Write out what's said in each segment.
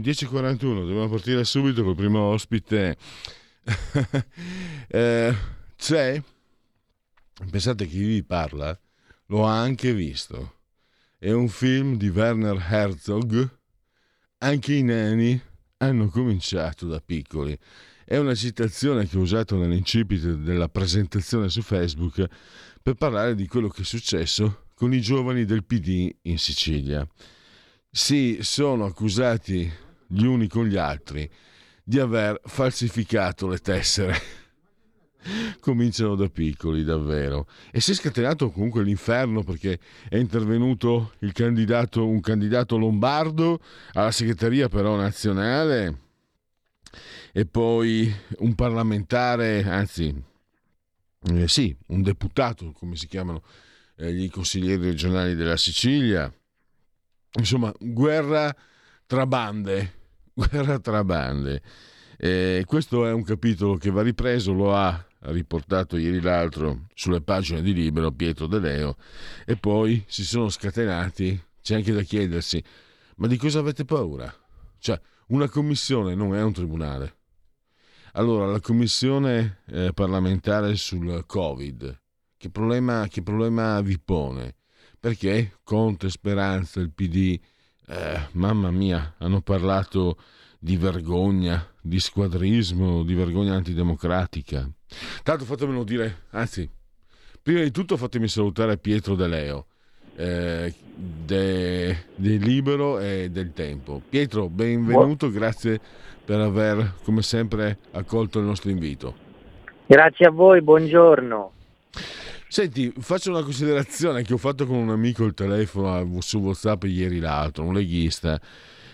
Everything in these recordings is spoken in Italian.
10.41, dobbiamo partire subito col primo ospite. eh, c'è, pensate chi vi parla, l'ho anche visto. È un film di Werner Herzog. Anche i nani hanno cominciato da piccoli. È una citazione che ho usato nell'incipit della presentazione su Facebook per parlare di quello che è successo con i giovani del PD in Sicilia si sono accusati gli uni con gli altri di aver falsificato le tessere. Cominciano da piccoli, davvero. E si è scatenato comunque l'inferno perché è intervenuto candidato, un candidato lombardo alla segreteria però nazionale e poi un parlamentare, anzi, eh, sì, un deputato, come si chiamano eh, gli consiglieri regionali della Sicilia insomma, guerra tra bande, guerra tra bande. Eh, questo è un capitolo che va ripreso, lo ha riportato ieri l'altro sulle pagine di Libero Pietro De Leo e poi si sono scatenati, c'è anche da chiedersi, ma di cosa avete paura? Cioè, una commissione non è un tribunale. Allora, la commissione eh, parlamentare sul Covid, che problema, che problema vi pone? perché Conte, Speranza, il PD, eh, mamma mia, hanno parlato di vergogna, di squadrismo, di vergogna antidemocratica. Tanto fatemelo dire, anzi, prima di tutto fatemi salutare Pietro De Leo, eh, del de Libero e del Tempo. Pietro, benvenuto, grazie per aver, come sempre, accolto il nostro invito. Grazie a voi, buongiorno. Senti, faccio una considerazione che ho fatto con un amico il telefono su WhatsApp ieri l'altro, un leghista.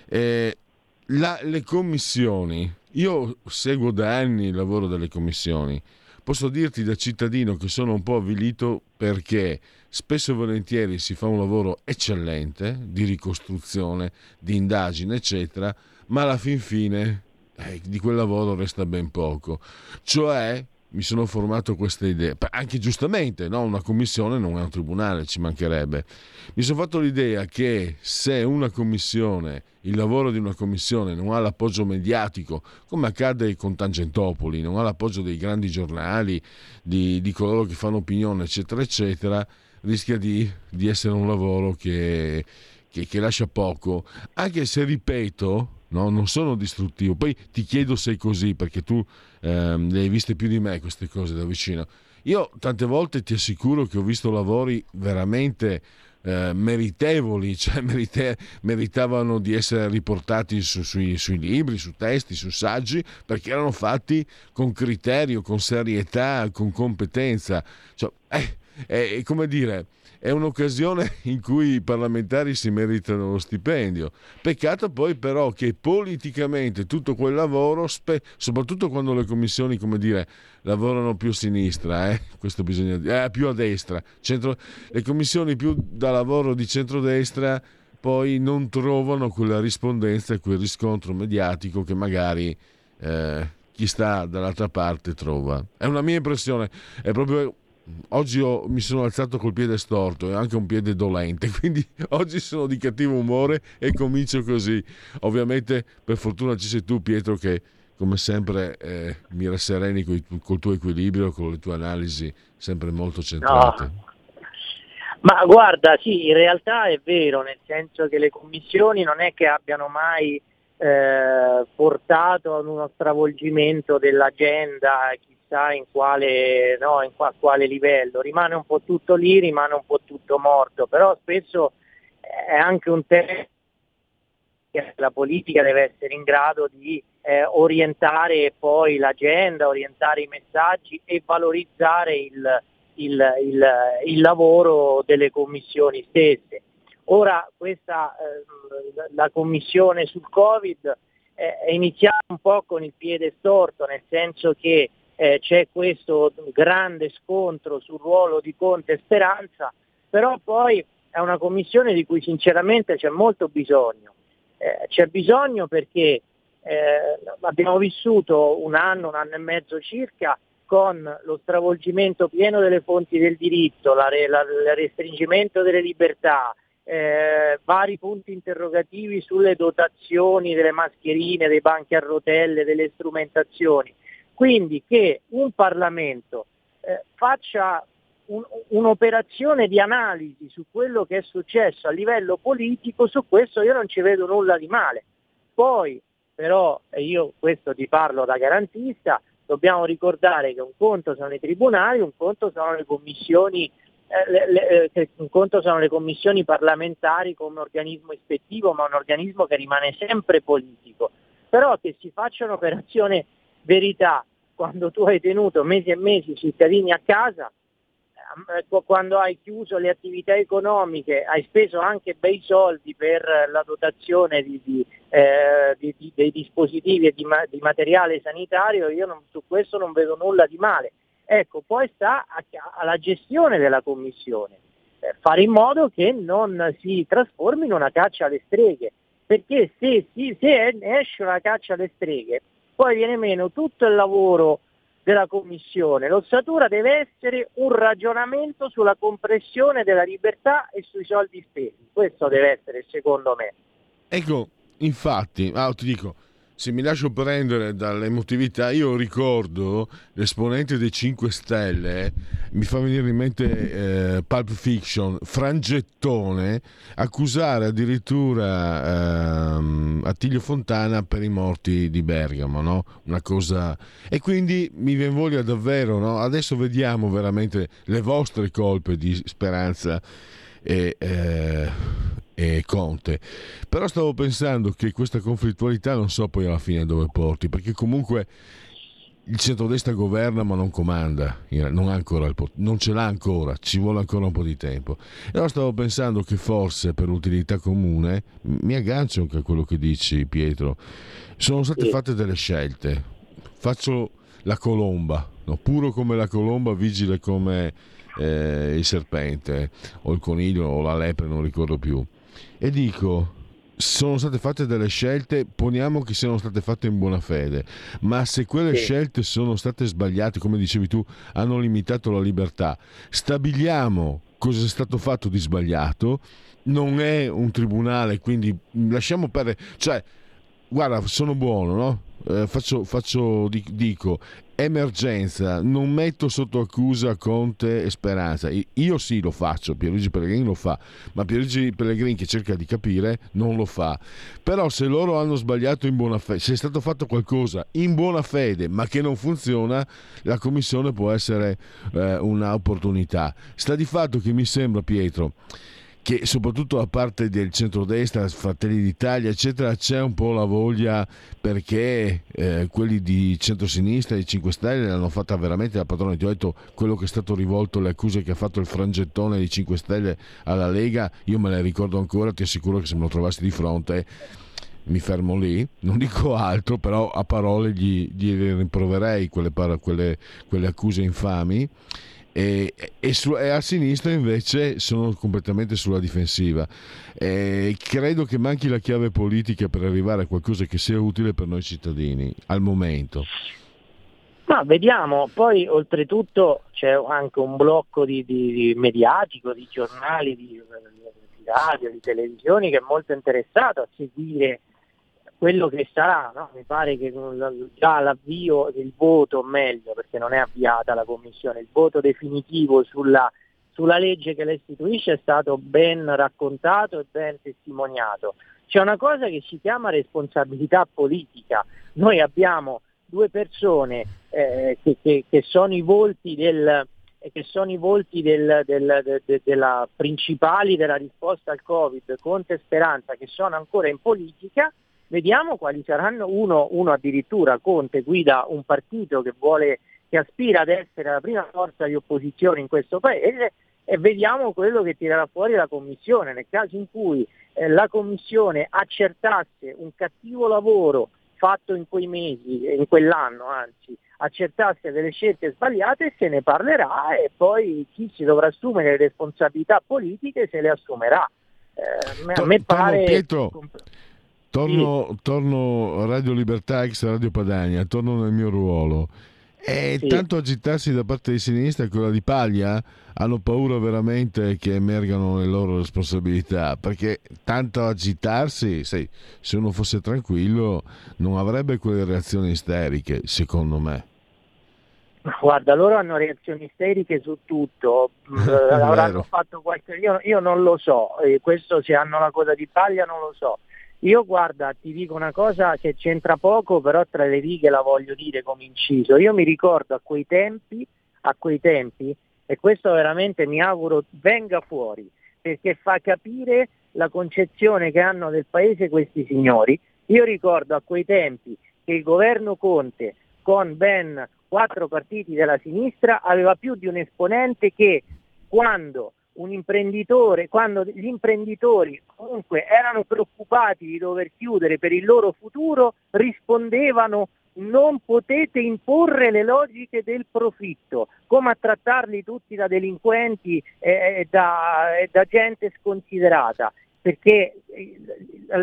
Eh, la, le commissioni, io seguo da anni il lavoro delle commissioni. Posso dirti da cittadino che sono un po' avvilito perché spesso e volentieri si fa un lavoro eccellente di ricostruzione, di indagine, eccetera, ma alla fin fine eh, di quel lavoro resta ben poco. Cioè mi sono formato questa idea, anche giustamente, no? una commissione non è un tribunale, ci mancherebbe. Mi sono fatto l'idea che se una commissione, il lavoro di una commissione non ha l'appoggio mediatico, come accade con Tangentopoli, non ha l'appoggio dei grandi giornali, di, di coloro che fanno opinione, eccetera, eccetera, rischia di, di essere un lavoro che, che, che lascia poco, anche se, ripeto, no? non sono distruttivo. Poi ti chiedo se è così, perché tu ehm, le hai viste più di me queste cose da vicino. Io tante volte ti assicuro che ho visto lavori veramente eh, meritevoli, cioè merite, meritavano di essere riportati su, sui, sui, libri, su testi, su saggi, perché erano fatti con criterio, con serietà, con competenza. Cioè, eh, è come dire, è un'occasione in cui i parlamentari si meritano lo stipendio. Peccato poi però che politicamente tutto quel lavoro, spe- soprattutto quando le commissioni, come dire, lavorano più a sinistra, eh? questo bisogna dire, eh, più a destra, centro- le commissioni più da lavoro di centrodestra poi non trovano quella rispondenza e quel riscontro mediatico che magari eh, chi sta dall'altra parte trova. È una mia impressione, è proprio oggi ho, mi sono alzato col piede storto e anche un piede dolente, quindi oggi sono di cattivo umore e comincio così. Ovviamente per fortuna ci sei tu Pietro che come sempre eh, mi rassereni col, col tuo equilibrio, con le tue analisi sempre molto centrate. No. Ma guarda, sì, in realtà è vero, nel senso che le commissioni non è che abbiano mai eh, portato ad uno stravolgimento dell'agenda, chissà in quale, no, in qua, quale livello, rimane un po' tutto lì, rimane un po' tutto morto, però spesso è anche un tema che la politica deve essere in grado di eh, orientare poi l'agenda, orientare i messaggi e valorizzare il, il, il, il lavoro delle commissioni stesse. Ora questa, eh, la commissione sul Covid eh, è iniziata un po' con il piede storto, nel senso che eh, c'è questo grande scontro sul ruolo di Conte e Speranza, però poi è una commissione di cui sinceramente c'è molto bisogno. Eh, c'è bisogno perché eh, abbiamo vissuto un anno, un anno e mezzo circa con lo stravolgimento pieno delle fonti del diritto, la, la, il restringimento delle libertà, eh, vari punti interrogativi sulle dotazioni delle mascherine, dei banchi a rotelle, delle strumentazioni. Quindi che un Parlamento eh, faccia un, un'operazione di analisi su quello che è successo a livello politico, su questo io non ci vedo nulla di male. Poi però, e io questo ti parlo da garantista, dobbiamo ricordare che un conto sono i tribunali, un conto sono le commissioni, eh, le, le, eh, un conto sono le commissioni parlamentari come organismo ispettivo, ma un organismo che rimane sempre politico. Però che si faccia un'operazione verità quando tu hai tenuto mesi e mesi i cittadini a casa, eh, quando hai chiuso le attività economiche, hai speso anche bei soldi per la dotazione di, di, eh, di, dei dispositivi e di, materiale sanitario, io non, su questo non vedo nulla di male. Ecco, poi sta alla gestione della Commissione, eh, fare in modo che non si trasformi in una caccia alle streghe, perché se, se, se esce una caccia alle streghe, poi viene meno tutto il lavoro della Commissione. L'ossatura deve essere un ragionamento sulla compressione della libertà e sui soldi spesi. Questo deve essere, secondo me. Ecco, infatti, ah, ti dico, se mi lascio prendere dall'emotività, io ricordo l'esponente dei 5 Stelle, mi fa venire in mente eh, Pulp Fiction, Frangettone, accusare addirittura eh, Attilio Fontana per i morti di Bergamo, no? Una cosa... E quindi mi viene voglia davvero, no? Adesso vediamo veramente le vostre colpe di speranza e, eh, e Conte. Però stavo pensando che questa conflittualità non so poi alla fine dove porti, perché comunque il centrodestra governa ma non comanda, non, il, non, ce l'ha ancora, ci vuole ancora un po' di tempo. E allora stavo pensando che forse per utilità comune, mi aggancio anche a quello che dici Pietro, sono state fatte delle scelte. Faccio la colomba, no? puro come la colomba, vigile come eh, il serpente o il coniglio o la lepre, non ricordo più. E dico, sono state fatte delle scelte, poniamo che siano state fatte in buona fede, ma se quelle sì. scelte sono state sbagliate, come dicevi tu, hanno limitato la libertà, stabiliamo cosa è stato fatto di sbagliato, non è un tribunale, quindi lasciamo perdere, cioè, guarda, sono buono, no? Eh, faccio, faccio, dico, emergenza, non metto sotto accusa Conte e Speranza. Io sì lo faccio, Pierluigi Pellegrini lo fa, ma Pierluigi Pellegrini che cerca di capire non lo fa. Però se loro hanno sbagliato in buona fede, se è stato fatto qualcosa in buona fede ma che non funziona, la commissione può essere eh, un'opportunità. Sta di fatto che mi sembra, Pietro, che soprattutto da parte del centrodestra, Fratelli d'Italia, eccetera, c'è un po' la voglia perché eh, quelli di centrosinistra e 5 Stelle l'hanno fatta veramente la padrona. Ti ho detto quello che è stato rivolto, le accuse che ha fatto il frangettone di 5 Stelle alla Lega, io me le ricordo ancora, ti assicuro che se me lo trovassi di fronte mi fermo lì, non dico altro, però a parole gli, gli rimproverei quelle, quelle, quelle accuse infami e, e, su, e, a sinistra invece sono completamente sulla difensiva. E credo che manchi la chiave politica per arrivare a qualcosa che sia utile per noi cittadini al momento. Ma vediamo, poi oltretutto c'è anche un blocco di, di, di mediatico, di giornali, di, di radio, di televisioni che è molto interessato a seguire quello che sarà, no? mi pare che già l'avvio del voto, meglio perché non è avviata la Commissione, il voto definitivo sulla, sulla legge che la istituisce è stato ben raccontato e ben testimoniato. C'è una cosa che si chiama responsabilità politica. Noi abbiamo due persone eh, che, che, che, sono i volti del, che sono i volti del, del, de, de, della principali della risposta al Covid, Conte e Speranza, che sono ancora in politica, vediamo quali saranno, uno, uno addirittura Conte guida un partito che vuole che aspira ad essere la prima forza di opposizione in questo paese e vediamo quello che tirerà fuori la Commissione. Nel caso in cui eh, la Commissione accertasse un cattivo lavoro fatto in quei mesi, in quell'anno anzi, accertasse delle scelte sbagliate, se ne parlerà e poi chi si dovrà assumere le responsabilità politiche se le assumerà. Eh, a me pare... Pietro, torno, sì. torno a Radio Libertà, ex Radio Padania, torno nel mio ruolo. E sì. tanto agitarsi da parte di sinistra e quella di Paglia hanno paura veramente che emergano le loro responsabilità perché tanto agitarsi, sai, se uno fosse tranquillo non avrebbe quelle reazioni isteriche, secondo me. Guarda, loro hanno reazioni isteriche su tutto, avranno fatto qualche... Io, io, non lo so, questo se hanno la coda di paglia non lo so. Io guarda, ti dico una cosa che c'entra poco, però tra le righe la voglio dire come inciso. Io mi ricordo a quei tempi, a quei tempi, e questo veramente mi auguro venga fuori, perché fa capire la concezione che hanno del paese questi signori. Io ricordo a quei tempi che il governo Conte, con ben quattro partiti della sinistra, aveva più di un esponente che quando un imprenditore, quando gli imprenditori comunque erano preoccupati di dover chiudere per il loro futuro, rispondevano non potete imporre le logiche del profitto, come a trattarli tutti da delinquenti e da, da gente sconsiderata perché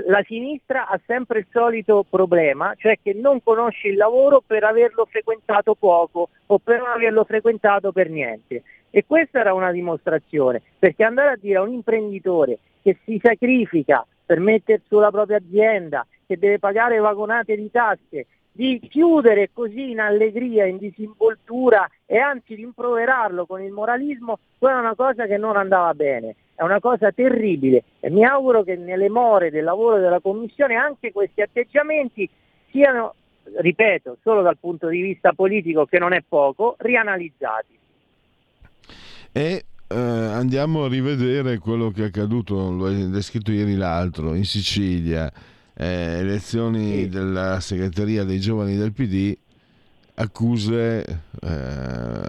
la sinistra ha sempre il solito problema, cioè che non conosce il lavoro per averlo frequentato poco o per non averlo frequentato per niente. E questa era una dimostrazione, perché andare a dire a un imprenditore che si sacrifica per mettere sulla propria azienda, che deve pagare vagonate di tasse, di chiudere così in allegria, in disinvoltura e anzi rimproverarlo con il moralismo, quella è una cosa che non andava bene, è una cosa terribile e mi auguro che nelle more del lavoro della Commissione anche questi atteggiamenti siano, ripeto, solo dal punto di vista politico che non è poco, rianalizzati. E eh, andiamo a rivedere quello che è accaduto, lo hai descritto ieri l'altro, in Sicilia eh, elezioni della segreteria dei giovani del PD, accuse eh,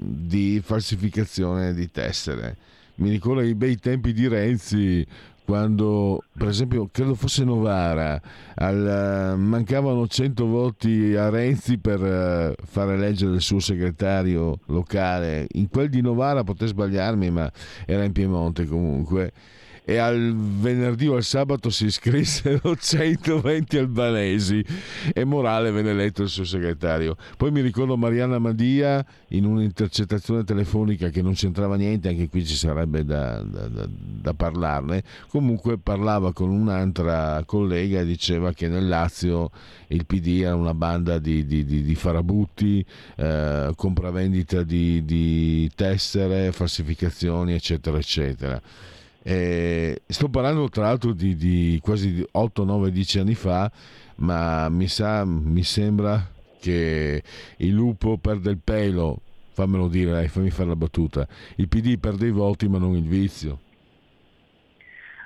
di falsificazione di tessere. Mi ricordo i bei tempi di Renzi quando per esempio credo fosse Novara al, mancavano 100 voti a Renzi per uh, far eleggere il suo segretario locale. In quel di Novara potrei sbagliarmi ma era in Piemonte comunque e al venerdì o al sabato si iscrissero 120 albanesi e Morale venne eletto il suo segretario. Poi mi ricordo Mariana Madia in un'intercettazione telefonica che non c'entrava niente, anche qui ci sarebbe da, da, da, da parlarne, comunque parlava con un'altra collega e diceva che nel Lazio il PD era una banda di, di, di, di farabutti, eh, compravendita di, di tessere, falsificazioni eccetera eccetera. Eh, sto parlando tra l'altro di, di quasi 8, 9, 10 anni fa, ma mi, sa, mi sembra che il lupo perde il pelo, fammelo dire, dai, fammi fare la battuta. Il PD perde i voti ma non il vizio.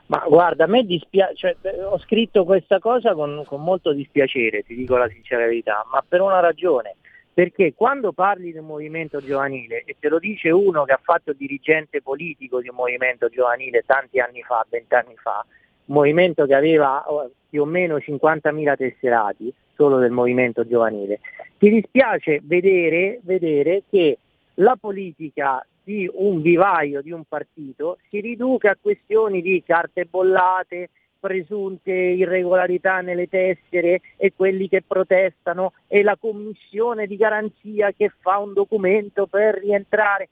Ma guarda, a me dispiace, cioè, ho scritto questa cosa con, con molto dispiacere, ti dico la sincera verità, ma per una ragione perché quando parli del movimento giovanile, e te lo dice uno che ha fatto dirigente politico di un movimento giovanile tanti anni fa, vent'anni fa, un movimento che aveva oh, più o meno 50.000 tesserati solo del movimento giovanile, ti dispiace vedere, vedere che la politica di un vivaio di un partito si riduca a questioni di carte bollate, presunte irregolarità nelle tessere e quelli che protestano e la commissione di garanzia che fa un documento per rientrare.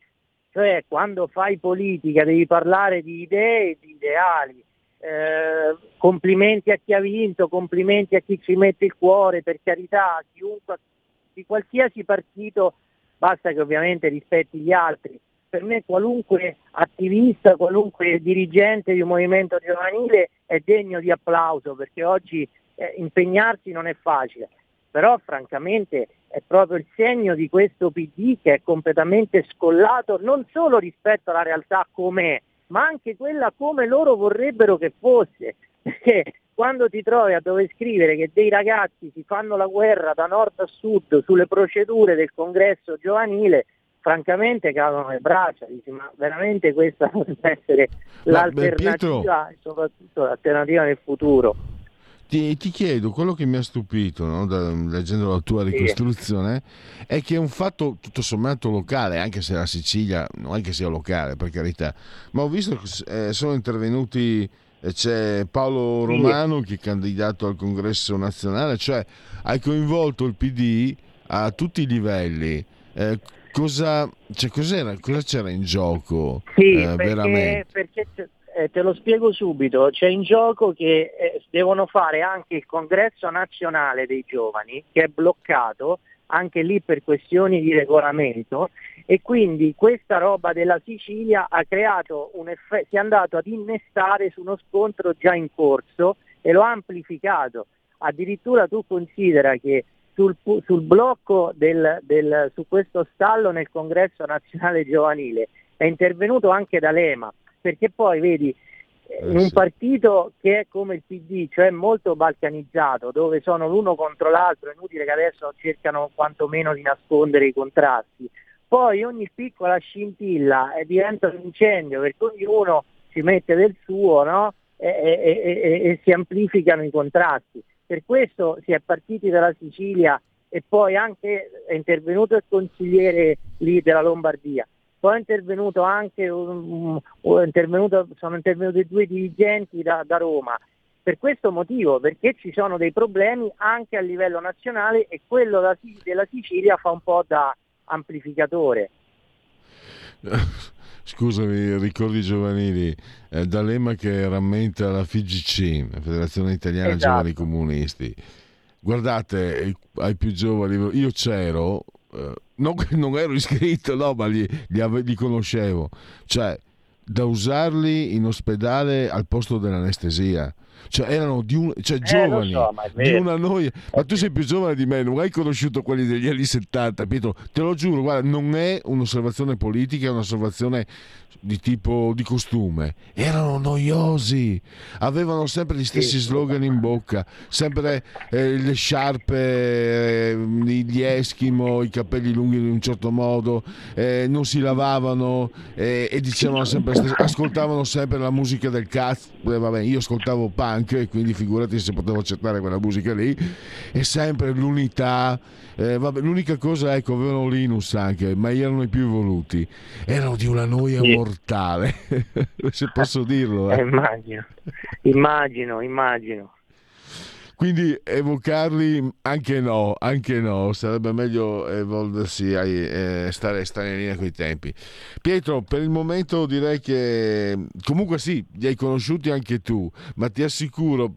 Cioè quando fai politica devi parlare di idee e di ideali. Eh, complimenti a chi ha vinto, complimenti a chi ci mette il cuore, per carità, chiunque, di qualsiasi partito, basta che ovviamente rispetti gli altri per me qualunque attivista, qualunque dirigente di un movimento giovanile è degno di applauso perché oggi eh, impegnarsi non è facile. però francamente è proprio il segno di questo PD che è completamente scollato non solo rispetto alla realtà com'è, ma anche quella come loro vorrebbero che fosse. Perché quando ti trovi a dover scrivere che dei ragazzi si fanno la guerra da nord a sud sulle procedure del congresso giovanile, francamente cadono le braccia, dici ma veramente questa potrebbe essere l'alternativa e soprattutto l'alternativa nel futuro. Ti, ti, chiedo, quello che mi ha stupito no, da, leggendo la tua ricostruzione sì. è che è un fatto tutto sommato locale, anche se la Sicilia non è che sia locale per carità, ma ho visto che eh, sono intervenuti, eh, c'è Paolo Romano che è candidato al congresso nazionale, cioè hai coinvolto il PD a tutti i livelli. Eh, cosa, cioè, cosa c'era in gioco? Sì, eh, perché, veramente? perché eh, te lo spiego subito, c'è in gioco che eh, devono fare anche il congresso nazionale dei giovani, che è bloccato anche lì per questioni di regolamento e quindi questa roba della Sicilia ha creato un effetto, si è andato ad innestare su uno scontro già in corso e lo ha amplificato. Addirittura tu considera che sul, sul blocco del, del, su questo stallo nel congresso nazionale giovanile è intervenuto anche D'Alema perché poi vedi in un partito che è come il PD, cioè molto balcanizzato, dove sono l'uno contro l'altro, è inutile che adesso cercano quantomeno di nascondere i contrasti. Poi ogni piccola scintilla eh, diventa un incendio perché ognuno si mette del suo no? e, e, e, e, si amplificano i contrasti. Per questo si è partiti dalla Sicilia e poi anche è intervenuto il consigliere lì della Lombardia poi intervenuto anche un, intervenuto, sono intervenuti due dirigenti da, da Roma. Per questo motivo, perché ci sono dei problemi anche a livello nazionale e quello della Sicilia fa un po' da amplificatore. Scusami, ricordi giovanili, eh, D'Alema che rammenta la FIGC, la Federazione Italiana esatto. Giovani Comunisti. Guardate, ai più giovani, io c'ero, eh, non, non, ero iscritto, no, ma li, li, li, conoscevo. Cioè, da usarli in ospedale al posto dell'anestesia. Cioè, erano di un, cioè, eh, giovani, so, di una noia. Ma tu sei più giovane di me, non hai conosciuto quelli degli anni 70, Pietro. Te lo giuro, guarda, non è un'osservazione politica, è un'osservazione di tipo di costume. Erano noiosi. Avevano sempre gli stessi slogan in bocca sempre eh, le sciarpe eh, gli eschimo i capelli lunghi in un certo modo eh, non si lavavano eh, e dicevano sempre ascoltavano sempre la musica del cazzo. Eh, vabbè io ascoltavo punk e quindi figurati se potevo accettare quella musica lì e sempre l'unità eh, vabbè, l'unica cosa ecco avevano Linus anche ma erano i più evoluti erano di una noia sì mortale, se posso dirlo. Eh. immagino, immagino, immagino. Quindi evocarli anche no, anche no, sarebbe meglio evolversi, a, eh, stare, stare in linea con i tempi. Pietro, per il momento direi che comunque sì, li hai conosciuti anche tu, ma ti assicuro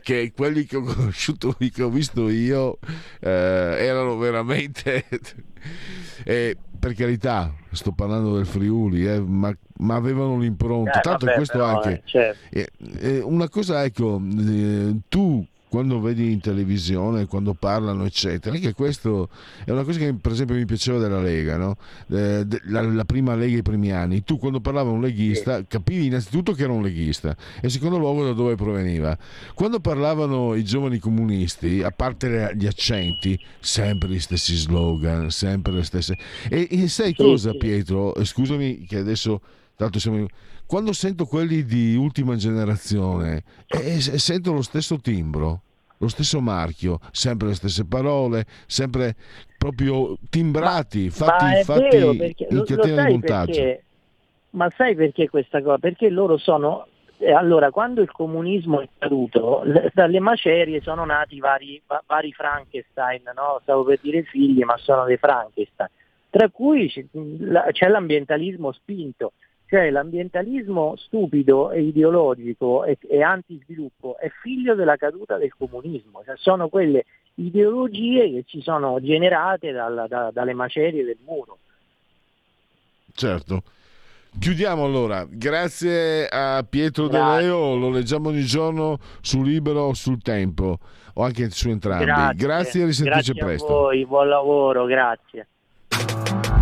che quelli che ho conosciuto, che ho visto io, eh, erano veramente... eh, per carità, sto parlando del Friuli, eh, ma, ma, avevano l'impronta. Eh, Tanto vabbè, questo però, anche. Eh, certo. Eh, eh, una cosa, ecco, tu quando vedi in televisione, quando parlano, eccetera, che questo è una cosa che per esempio mi piaceva della Lega, no? eh, la, la, prima Lega i primi anni, tu quando parlava un leghista capivi innanzitutto che era un leghista e in secondo luogo da dove proveniva. Quando parlavano i giovani comunisti, a parte gli accenti, sempre gli stessi slogan, sempre le stesse... E, e sai cosa Pietro? Eh, scusami che adesso tanto siamo quando sento quelli di ultima generazione e, sento lo stesso timbro, lo stesso marchio, sempre le stesse parole, sempre proprio timbrati, ma, fatti, ma fatti vero, in catena di montaggio. Perché, ma sai perché questa cosa? Perché loro sono eh, allora, quando il comunismo è caduto, dalle macerie sono nati vari, vari Frankenstein, no? stavo per dire figli, ma sono dei Frankenstein, tra cui c'è l'ambientalismo spinto. Cioè l'ambientalismo stupido e ideologico e, e antisviluppo è figlio della caduta del comunismo, cioè, sono quelle ideologie che ci sono generate dalla, da, dalle macerie del muro. Certo. Chiudiamo allora, grazie a Pietro grazie. De Leo, lo leggiamo ogni giorno su Libero, sul Tempo o anche su entrambi. Grazie, grazie e risentirci grazie presto. Grazie a voi, buon lavoro, grazie.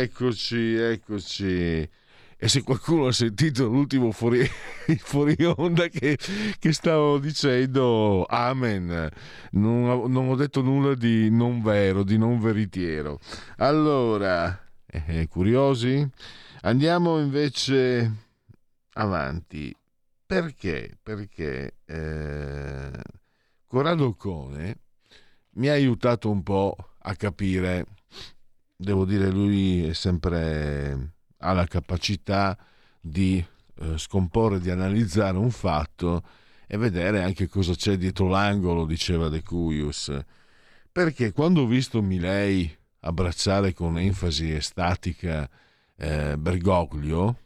eccoci, eccoci. E se qualcuno ha sentito l'ultimo fuori, fuori onda che, che, stavo dicendo, amen, non ho, non ho detto nulla di non vero, di non veritiero. Allora, eh, curiosi? Andiamo invece avanti. Perché? Perché eh, Corrado Cone mi ha aiutato un po' a capire devo dire, lui è sempre ha la capacità di eh, scomporre, di analizzare un fatto e vedere anche cosa c'è dietro l'angolo, diceva De Cuius. Perché quando ho visto Milei abbracciare con enfasi estatica eh, Bergoglio,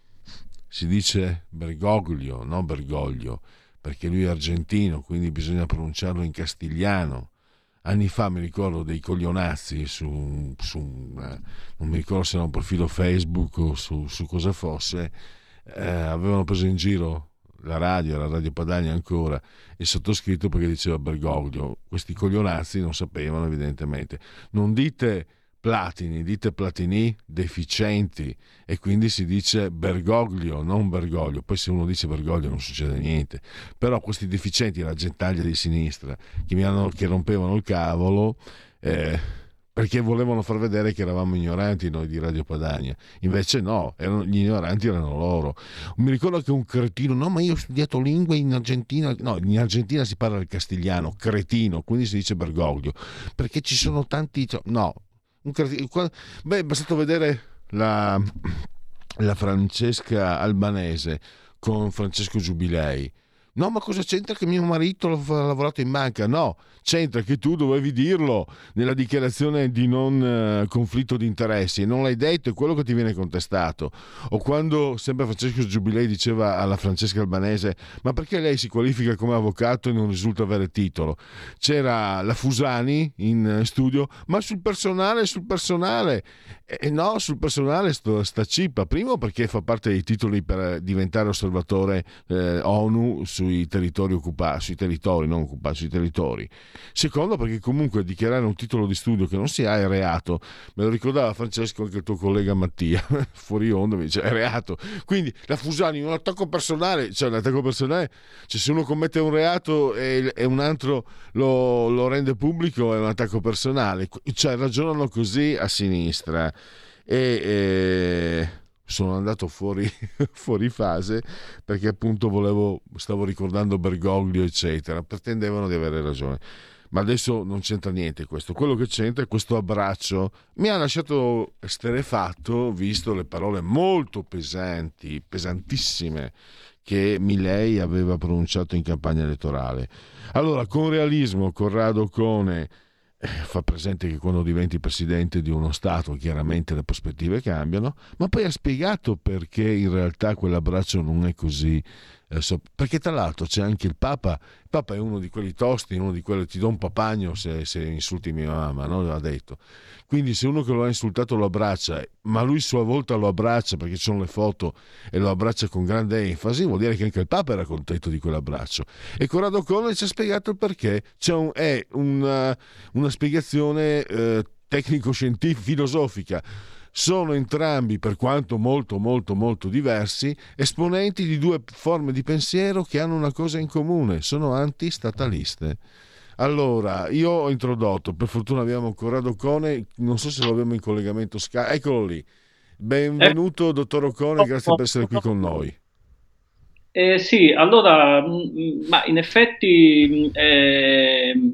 si dice Bergoglio, non Bergoglio, perché lui è argentino, quindi bisogna pronunciarlo in castigliano, anni fa mi ricordo dei coglionazzi su, su una, eh, non mi ricordo se era un profilo Facebook o su, su cosa fosse, eh, avevano preso in giro la radio, la Radio Padania ancora, e sottoscritto perché diceva Bergoglio. Questi coglionazzi non sapevano evidentemente. Non dite Platini, dite Platini deficienti e quindi si dice Bergoglio, non Bergoglio. Poi se uno dice Bergoglio non succede niente. Però questi deficienti, la gentaglia di sinistra, che, mi hanno, che rompevano il cavolo, eh, perché volevano far vedere che eravamo ignoranti noi di Radio Padania. Invece no, erano, gli ignoranti erano loro. Mi ricordo che un cretino, no ma io ho studiato lingue in Argentina, no, in Argentina si parla il castigliano, cretino, quindi si dice Bergoglio, perché ci sono tanti... No, un cretino, beh, è bastato vedere la, la Francesca Albanese con Francesco Giubilei. No, ma cosa c'entra che mio marito ha lavorato in banca? No, c'entra che tu dovevi dirlo nella dichiarazione di non eh, conflitto di interessi non l'hai detto, è quello che ti viene contestato. O quando sempre Francesco Giubilei diceva alla Francesca Albanese ma perché lei si qualifica come avvocato e non risulta avere titolo? C'era la Fusani in eh, studio, ma sul personale, sul personale. E no, sul personale sto, sta cipa. Primo perché fa parte dei titoli per diventare osservatore eh, ONU sui territori occupati, sui territori, non occupati, sui territori. Secondo, perché comunque dichiarare un titolo di studio che non si ha è reato. Me lo ricordava Francesco anche il tuo collega Mattia, fuori onda, mi dice è reato. Quindi la Fusani, un attacco personale, cioè l'attacco personale, cioè se uno commette un reato e, e un altro lo, lo, rende pubblico è un attacco personale. Cioè ragionano così a sinistra. E, e sono andato fuori, fuori, fase perché appunto volevo, stavo ricordando Bergoglio eccetera pretendevano di avere ragione ma adesso non c'entra niente questo. Quello che c'entra è questo abbraccio. Mi ha lasciato esterefatto, visto le parole molto pesanti, pesantissime, che Milei aveva pronunciato in campagna elettorale. Allora, con realismo, Corrado Cone fa presente che quando diventi presidente di uno Stato chiaramente le prospettive cambiano, ma poi ha spiegato perché in realtà quell'abbraccio non è così perché tra l'altro c'è anche il Papa, il Papa è uno di quelli tosti, uno di quelli ti do un papagno se, se insulti mia mamma, no? l'ha detto. Quindi se uno che lo ha insultato lo abbraccia, ma lui sua volta lo abbraccia perché ci sono le foto e lo abbraccia con grande enfasi, vuol dire che anche il Papa era contento di quell'abbraccio. E Corrado Cone ci ha spiegato il perché, un, è una, una spiegazione eh, tecnico-scientifica, filosofica sono entrambi, per quanto molto molto molto diversi, esponenti di due forme di pensiero che hanno una cosa in comune, sono antistataliste. Allora, io ho introdotto, per fortuna abbiamo Corrado Cone, non so se lo abbiamo in collegamento Skype, eccolo lì. Benvenuto, eh, dottor Ocone, grazie per essere qui con noi. Eh, sì, allora, mm, mm, ma in effetti eh,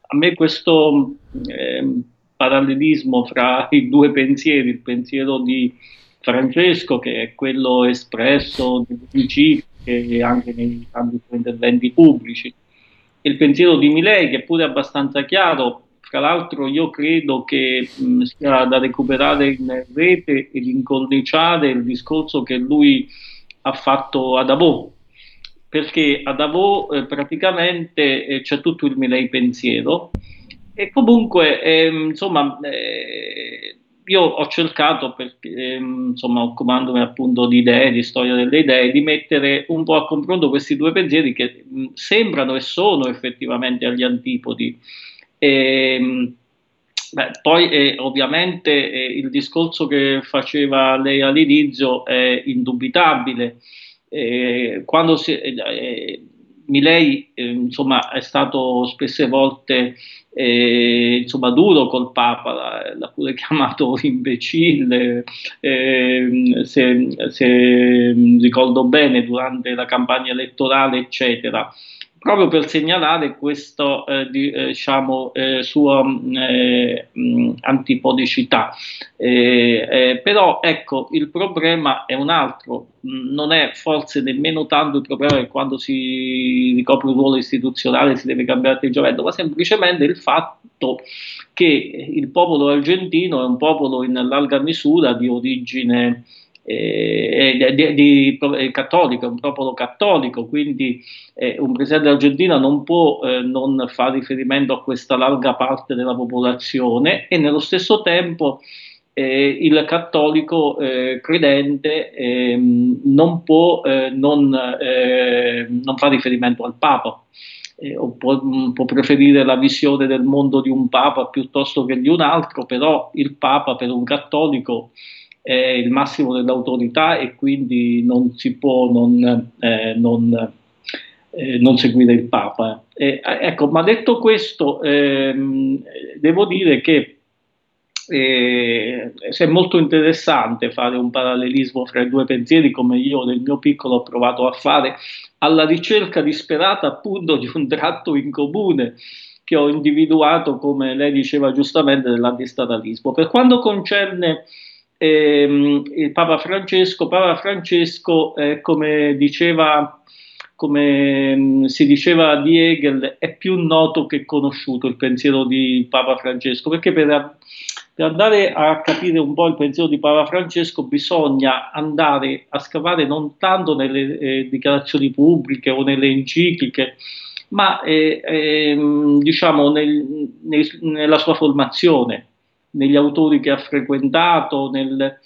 a me questo eh, parallelismo fra i due pensieri, il pensiero di Francesco che è quello espresso nei principi e anche nei tanti interventi pubblici, e il pensiero di Milei che è pure abbastanza chiaro, tra l'altro io credo che mh, sia da recuperare in rete ed incorniciare il discorso che lui ha fatto a Davos, perché a Davos eh, praticamente eh, c'è tutto il Milei pensiero, e comunque, ehm, insomma, eh, io ho cercato, perché, ehm, insomma, occupandomi appunto di idee, di storia delle idee, di mettere un po' a confronto questi due pensieri che mh, sembrano e sono effettivamente agli antipodi. E, ehm, beh, poi eh, ovviamente eh, il discorso che faceva lei all'inizio è indubitabile. Eh, quando si, eh, eh, Milei eh, insomma, è stato spesse volte eh, insomma, duro col Papa, l'ha pure chiamato imbecille, eh, se, se, ricordo bene, durante la campagna elettorale, eccetera proprio per segnalare questa eh, di, eh, diciamo, eh, sua mm, eh, mh, antipodicità. Eh, eh, però ecco, il problema è un altro, non è forse nemmeno tanto il problema che quando si ricopre un ruolo istituzionale si deve cambiare atteggiamento, ma semplicemente il fatto che il popolo argentino è un popolo in larga misura di origine eh, di, di, di, cattolico, un popolo cattolico, quindi eh, un presidente argentino non può eh, non fare riferimento a questa larga parte della popolazione e nello stesso tempo eh, il cattolico eh, credente ehm, non può eh, non, eh, non fare riferimento al Papa. Eh, o può, può, preferire la visione del mondo di un Papa piuttosto che di un altro, però il Papa per un cattolico è il massimo dell'autorità e quindi non si può non, eh, non, eh, non seguire il Papa. Eh, ecco, ma detto questo, ehm, devo dire che eh, è molto interessante fare un parallelismo fra i due pensieri come io nel mio piccolo ho provato a fare alla ricerca disperata appunto di un tratto in comune che ho individuato come lei diceva giustamente dell'antistatalismo. Per quanto concerne ehm, il Papa Francesco, Papa Francesco eh, come diceva come mm, si diceva di Hegel, è più noto che conosciuto il pensiero di Papa Francesco, perché per, per, andare a capire un po' il pensiero di Papa Francesco bisogna andare a scavare non tanto nelle eh, dichiarazioni pubbliche o nelle encicliche, ma eh, eh, diciamo nel, nel, nella sua formazione, negli autori che ha frequentato, nel,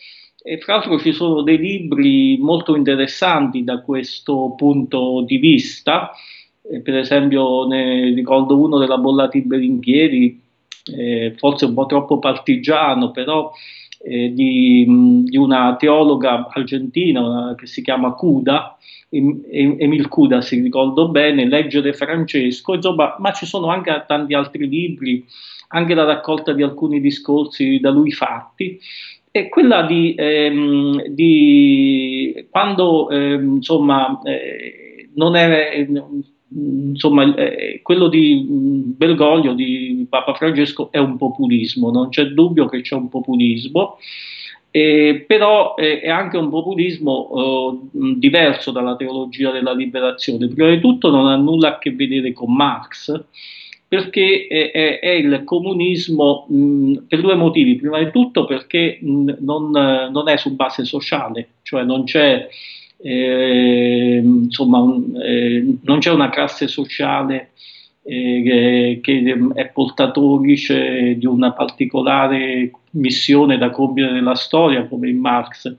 e fra l'altro ci sono dei libri molto interessanti da questo punto di vista, eh, per esempio ne ricordo uno della Bollati Beringhieri, eh, forse un po' troppo partigiano, però eh, di, di, una teologa argentina una, che si chiama Cuda, Emil Cuda si ricordo bene, Leggere Francesco, insomma, ma ci sono anche tanti altri libri, anche la raccolta di alcuni discorsi da lui fatti, è quella di, ehm, di quando ehm, insomma eh, non è insomma eh, quello di Bergoglio di Papa Francesco è un populismo non c'è dubbio che c'è un populismo eh, però è anche un populismo eh, diverso dalla teologia della liberazione prima di tutto non ha nulla a che vedere con Marx perché è, è, è il comunismo mh, per due motivi. Prima di tutto perché mh, non, non, è su base sociale, cioè non c'è, eh, insomma, un, eh, non c'è una classe sociale eh, che è portatrice di una particolare missione da compiere nella storia come in Marx.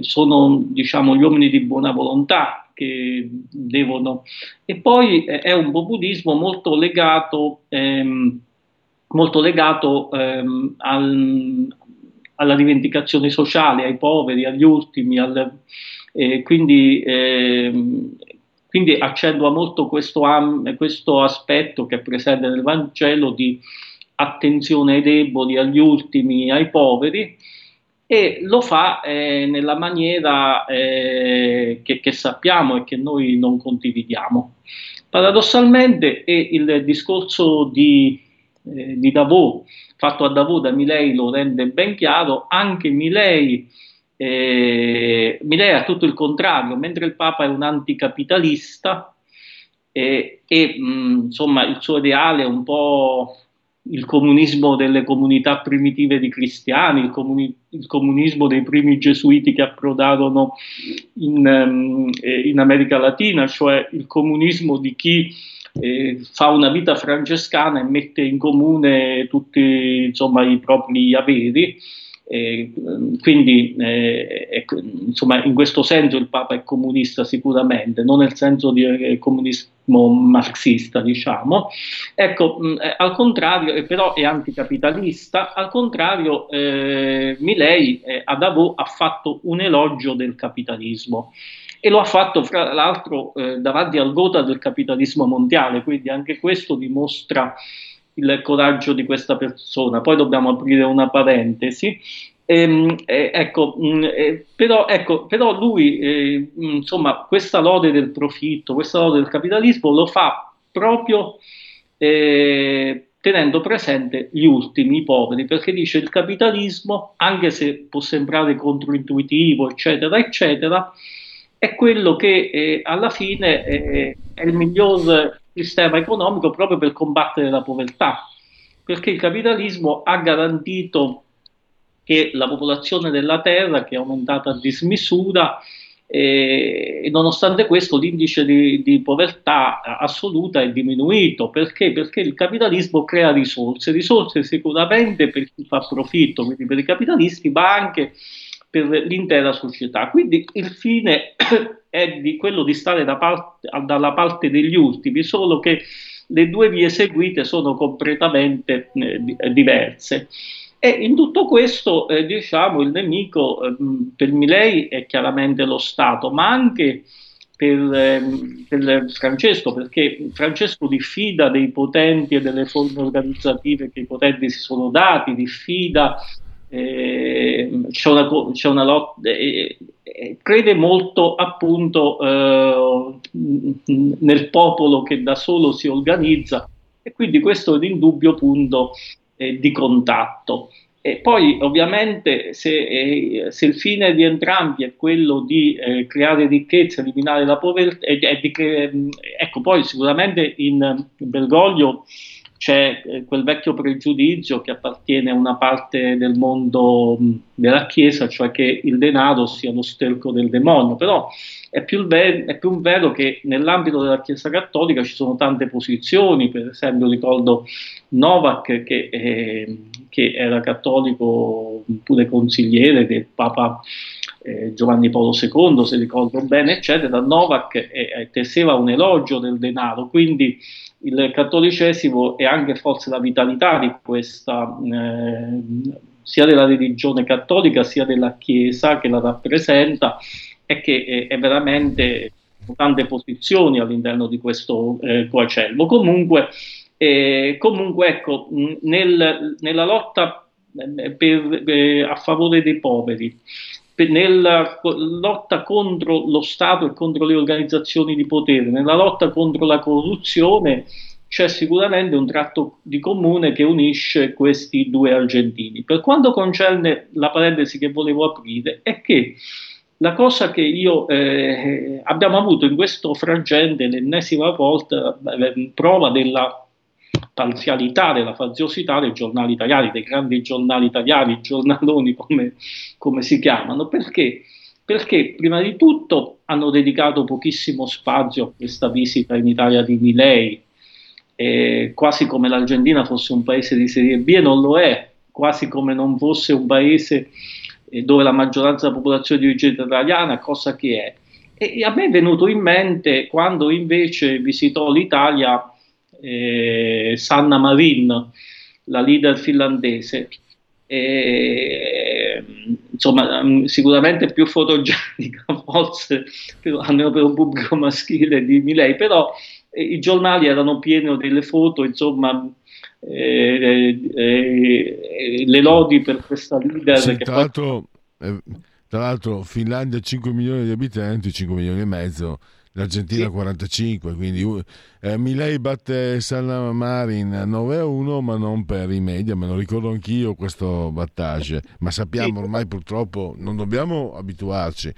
sono diciamo, gli uomini di buona volontà che devono... E poi eh, è un populismo molto legato, ehm, molto legato ehm, al, alla rivendicazione sociale, ai poveri, agli ultimi, al, eh, quindi, eh, quindi accentua molto questo, questo, aspetto che è presente nel Vangelo di attenzione ai deboli, agli ultimi, ai poveri e lo fa eh, nella maniera eh, che, che, sappiamo e che noi non condividiamo. Paradossalmente è il discorso di, eh, di Davos, fatto a Davos da Milei, lo rende ben chiaro, anche Milei, eh, Milei ha tutto il contrario, mentre il Papa è un anticapitalista e mh, insomma il suo ideale è un po' il comunismo delle comunità primitive di cristiani, il, comuni- il comunismo dei primi gesuiti che approdarono in, um, in, America Latina, cioè il comunismo di chi eh, fa una vita francescana e mette in comune tutti insomma, i propri averi eh, quindi eh, ecco, insomma, in questo senso il Papa è comunista sicuramente, non nel senso di eh, comunismo marxista, diciamo. Ecco, mh, eh, al contrario, eh, però è anticapitalista, al contrario eh, Milei a Davos ha fatto un elogio del capitalismo e lo ha fatto fra l'altro davanti al gota del capitalismo mondiale, quindi anche questo dimostra il coraggio di questa persona. Poi dobbiamo aprire una parentesi. Ehm, eh, ecco, mm, però, ecco, però, lui, eh, mm, insomma, questa lode del profitto, questa lode del capitalismo lo fa proprio eh, tenendo presente gli ultimi, i poveri, perché dice il capitalismo, anche se può sembrare controintuitivo, eccetera, eccetera, è quello che eh, alla fine eh, è il miglior sistema economico proprio per combattere la povertà, perché il capitalismo ha garantito che la popolazione della Terra, che è aumentata a dismisura, e, e nonostante questo l'indice di, di, povertà assoluta è diminuito perché? Perché il capitalismo crea risorse, risorse sicuramente per chi fa profitto, quindi per i capitalisti, ma anche per l'intera società. Quindi il fine è di quello di stare da parte, dalla parte degli ultimi, solo che le due vie seguite sono completamente eh, diverse. E in tutto questo, eh, diciamo, il nemico eh, per Milei è chiaramente lo Stato, ma anche per, eh, per, Francesco, perché Francesco diffida dei potenti e delle forme organizzative che i potenti si sono dati, diffida, eh, c'è, una, c'è una lotta, eh, crede molto appunto nel popolo che da solo si organizza e quindi questo è un indubbio punto eh, di contatto. E poi ovviamente se, eh, se, il fine di entrambi è quello di eh, creare ricchezza, eliminare la povertà, cre- ecco poi sicuramente in Bergoglio c'è eh, quel vecchio pregiudizio che appartiene a una parte del mondo della Chiesa, cioè che il denaro sia lo sterco del demonio, però è più, ve- è più vero che nell'ambito della Chiesa cattolica ci sono tante posizioni, per esempio ricordo Novak che, eh, che era cattolico, pure consigliere del Papa eh, Giovanni Paolo II, se ricordo bene, eccetera, Novak eh, tesseva un elogio del denaro, quindi il cattolicesimo è anche forse la vitalità di questa, eh, sia della religione cattolica sia della Chiesa che la rappresenta e che è, è veramente tante posizioni all'interno di questo eh, coacello. Comunque, eh, comunque ecco, nel, nella lotta eh, per, eh, a favore dei poveri, nella lotta contro lo Stato e contro le organizzazioni di potere, nella lotta contro la corruzione, c'è sicuramente un tratto di comune che unisce questi due argentini. Per quanto concerne la parentesi che volevo aprire, è che la cosa che io eh, abbiamo avuto in questo frangente, l'ennesima volta, eh, prova della parzialità, della faziosità dei giornali italiani, dei grandi giornali italiani, giornaloni come, come si chiamano, perché? Perché prima di tutto hanno dedicato pochissimo spazio a questa visita in Italia di Milei, eh, quasi come l'Argentina fosse un paese di serie B e non lo è, quasi come non fosse un paese eh, dove la maggioranza della popolazione di origine italiana, cosa che è. E, a me è venuto in mente quando invece visitò l'Italia eh, Sanna Marin, la leader finlandese. E, insomma, mm, sicuramente più fotogenica, forse per, almeno per un pubblico maschile di Milei, però eh, i giornali erano pieni delle foto, insomma, eh, eh, eh le lodi per questa leader. Sì, tra, l'altro, poi... tra l'altro, Finlandia 5 milioni di abitanti, 5 milioni e mezzo l'Argentina sì. 45, quindi eh, Milei batte San Marin 9 a 1, ma non per i media, me lo ricordo anch'io questo battage, ma sappiamo ormai purtroppo non dobbiamo abituarci.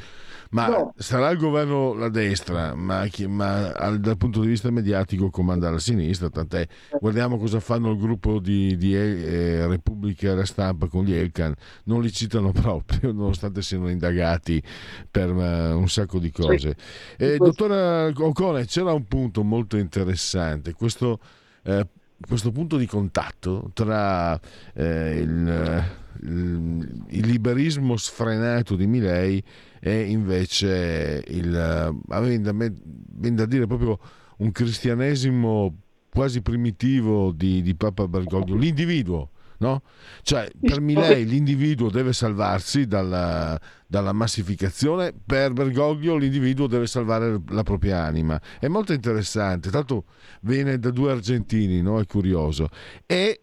Ma no. sarà il governo la destra, ma, chi, ma al, dal punto di vista mediatico comanda la sinistra, tant'è. Guardiamo cosa fanno il gruppo di, di eh, Repubblica la Stampa con gli Elkan, non li citano proprio, nonostante siano indagati per uh, un sacco di cose. Sì. Eh, dottora Ocone, c'era un punto molto interessante, questo... Eh, questo punto di contatto tra eh, il, il, liberismo sfrenato di Milei e invece il, ben da dire proprio un cristianesimo quasi primitivo di, di Papa Bergoglio, l'individuo. No? Cioè, per Milei l'individuo deve salvarsi dalla, dalla, massificazione, per Bergoglio l'individuo deve salvare la propria anima. È molto interessante, tanto viene da due argentini, no? è curioso. E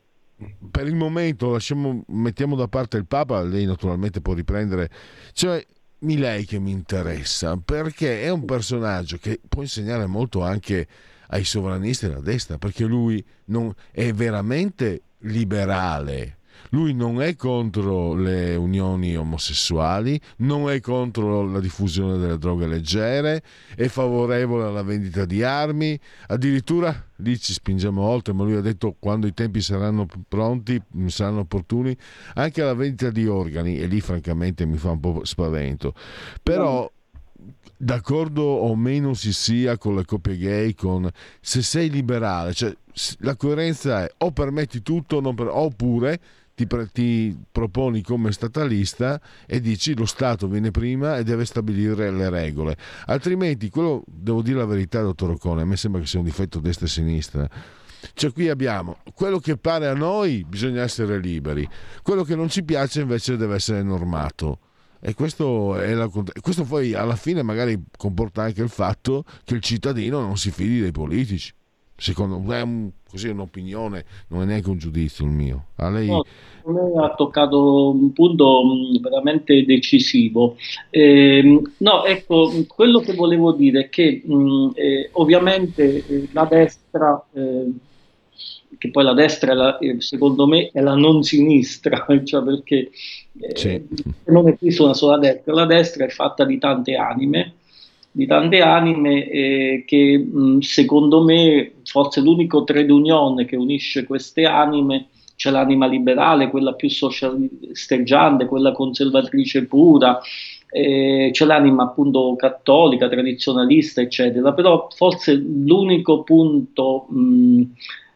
per il momento lasciamo, mettiamo da parte il Papa, lei naturalmente può riprendere, cioè Milei che mi interessa perché è un personaggio che può insegnare molto anche ai sovranisti della destra perché lui non, è veramente liberale lui non è contro le unioni omosessuali, non è contro la diffusione delle droghe leggere, è favorevole alla vendita di armi, addirittura lì ci spingiamo oltre, ma lui ha detto quando i tempi saranno pronti, saranno opportuni, anche alla vendita di organi e lì francamente mi fa un po' spavento. Però d'accordo o meno si sia con le coppie gay, con se sei liberale, cioè la coerenza è o permetti tutto per, oppure ti, ti, proponi come statalista e dici lo Stato viene prima e deve stabilire le regole. Altrimenti, quello devo dire la verità, dottor Ocone, a me sembra che sia un difetto destra e sinistra. Cioè qui abbiamo quello che pare a noi bisogna essere liberi, quello che non ci piace invece deve essere normato. E questo, la, questo poi alla fine magari comporta anche il fatto che il cittadino non si fidi dei politici. Secondo me è un, così un'opinione, non è neanche un giudizio il mio. A lei... No, lei ha toccato un punto veramente decisivo. Eh, no, ecco, quello che volevo dire è che mh, eh, ovviamente eh, la destra eh, che poi la destra, la, eh, secondo me, è la non sinistra, cioè perché eh, non esiste una sola destra, la destra è fatta di tante anime, di tante anime eh, che mh, secondo me forse l'unico trade union che unisce queste anime c'è l'anima liberale, quella più socialisteggiante, quella conservatrice pura, eh, c'è l'anima appunto cattolica, tradizionalista, eccetera, però forse l'unico punto mh,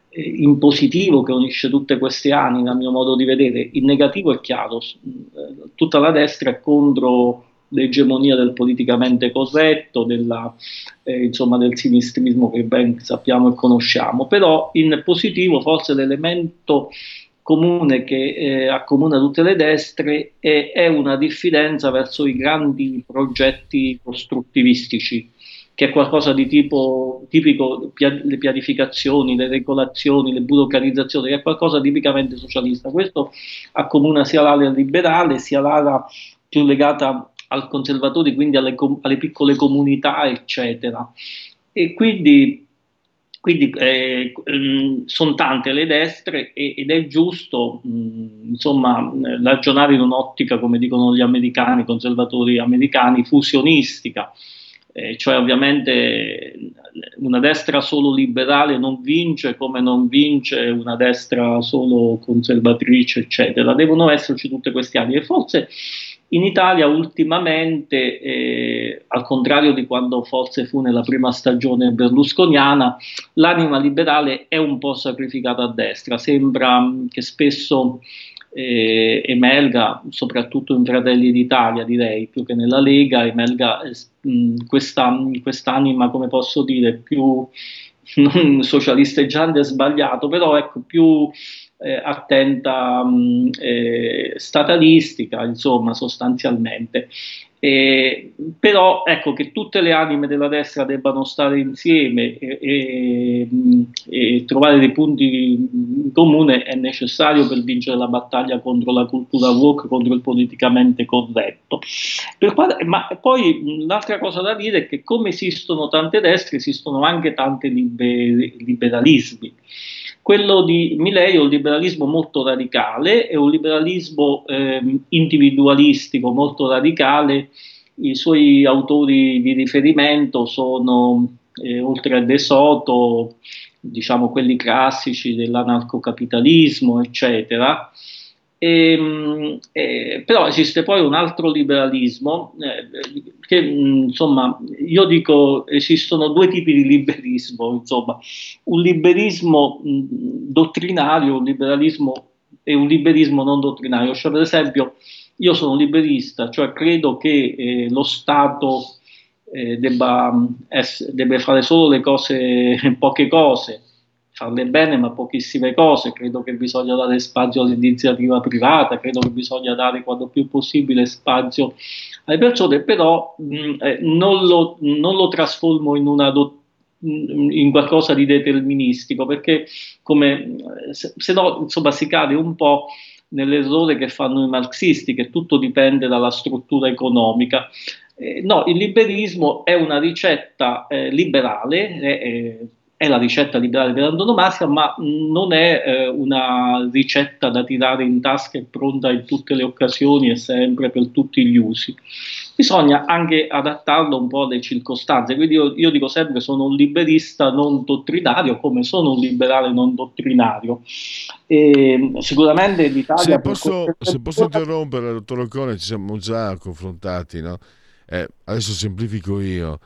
eh, in positivo che unisce tutte queste anime, a mio modo di vedere. In negativo è chiaro, eh, tutta la destra è contro l'egemonia del politicamente corretto, della, eh, insomma, del sinistrismo che ben sappiamo e conosciamo, però in positivo forse l'elemento comune che eh, accomuna tutte le destre è, è una diffidenza verso i grandi progetti costruttivistici che è qualcosa di tipo tipico, le pianificazioni, le regolazioni, le burocratizzazioni, che è qualcosa tipicamente socialista. Questo accomuna sia l'area liberale sia l'area più legata al conservatori, quindi alle, com- alle piccole comunità, eccetera. E quindi, quindi eh, mm, sono tante le destre e, ed è giusto mh, mm, insomma, ragionare in un'ottica, come dicono gli americani, conservatori americani, fusionistica eh, cioè ovviamente una destra solo liberale non vince come non vince una destra solo conservatrice, eccetera. Devono esserci tutte queste anime e forse in Italia ultimamente, eh, al contrario di quando forse fu nella prima stagione berlusconiana, l'anima liberale è un po' sacrificata a destra, sembra che spesso eh, emelga, soprattutto in Fratelli d'Italia direi, più che nella Lega, emelga eh, mh, questa, quest'anima, come posso dire, più non socialisteggiante e sbagliato, però ecco, più eh, attenta, mh, eh, statalistica, insomma, sostanzialmente. Eh, però ecco che tutte le anime della destra debbano stare insieme e, e, e, trovare dei punti in comune è necessario per vincere la battaglia contro la cultura woke, contro il politicamente corretto. Quale, ma poi l'altra cosa da dire è che come esistono tante destre, esistono anche tanti liber, liberalismi. Quello di Milei è un liberalismo molto radicale, è un liberalismo eh, individualistico molto radicale. I suoi autori di riferimento sono, eh, oltre a De Soto, diciamo quelli classici dell'anarcocapitalismo, eccetera. E, ehm, eh, però esiste poi un altro liberalismo eh, che insomma io dico esistono due tipi di liberismo insomma. Un liberismo mh, dottrinario un liberalismo e un liberismo non dottrinario. Cioè per esempio io sono liberista cioè credo che eh, lo Stato eh, debba, ess- debba fare solo le cose poche cose farle bene ma pochissime cose, credo che bisogna dare spazio all'iniziativa privata, credo che bisogna dare quanto più possibile spazio alle persone, però mh, eh, non, lo, non, lo, trasformo in, una do, in qualcosa di deterministico, perché come, se, se no insomma si cade un po' nell'errore che fanno i marxisti, che tutto dipende dalla struttura economica. Eh, no, il liberismo è una ricetta eh, liberale, eh, è la ricetta liberale per antonomasia, ma non è eh, una ricetta da tirare in tasca e pronta in tutte le occasioni e sempre per tutti gli usi. Bisogna anche adattarlo un po' alle circostanze, quindi io, io dico sempre sono un liberista non dottrinario come sono un liberale non dottrinario. E sicuramente l'Italia... Se posso, se posso interrompere, dottor Ocone, ci siamo già confrontati, no? eh, adesso semplifico io,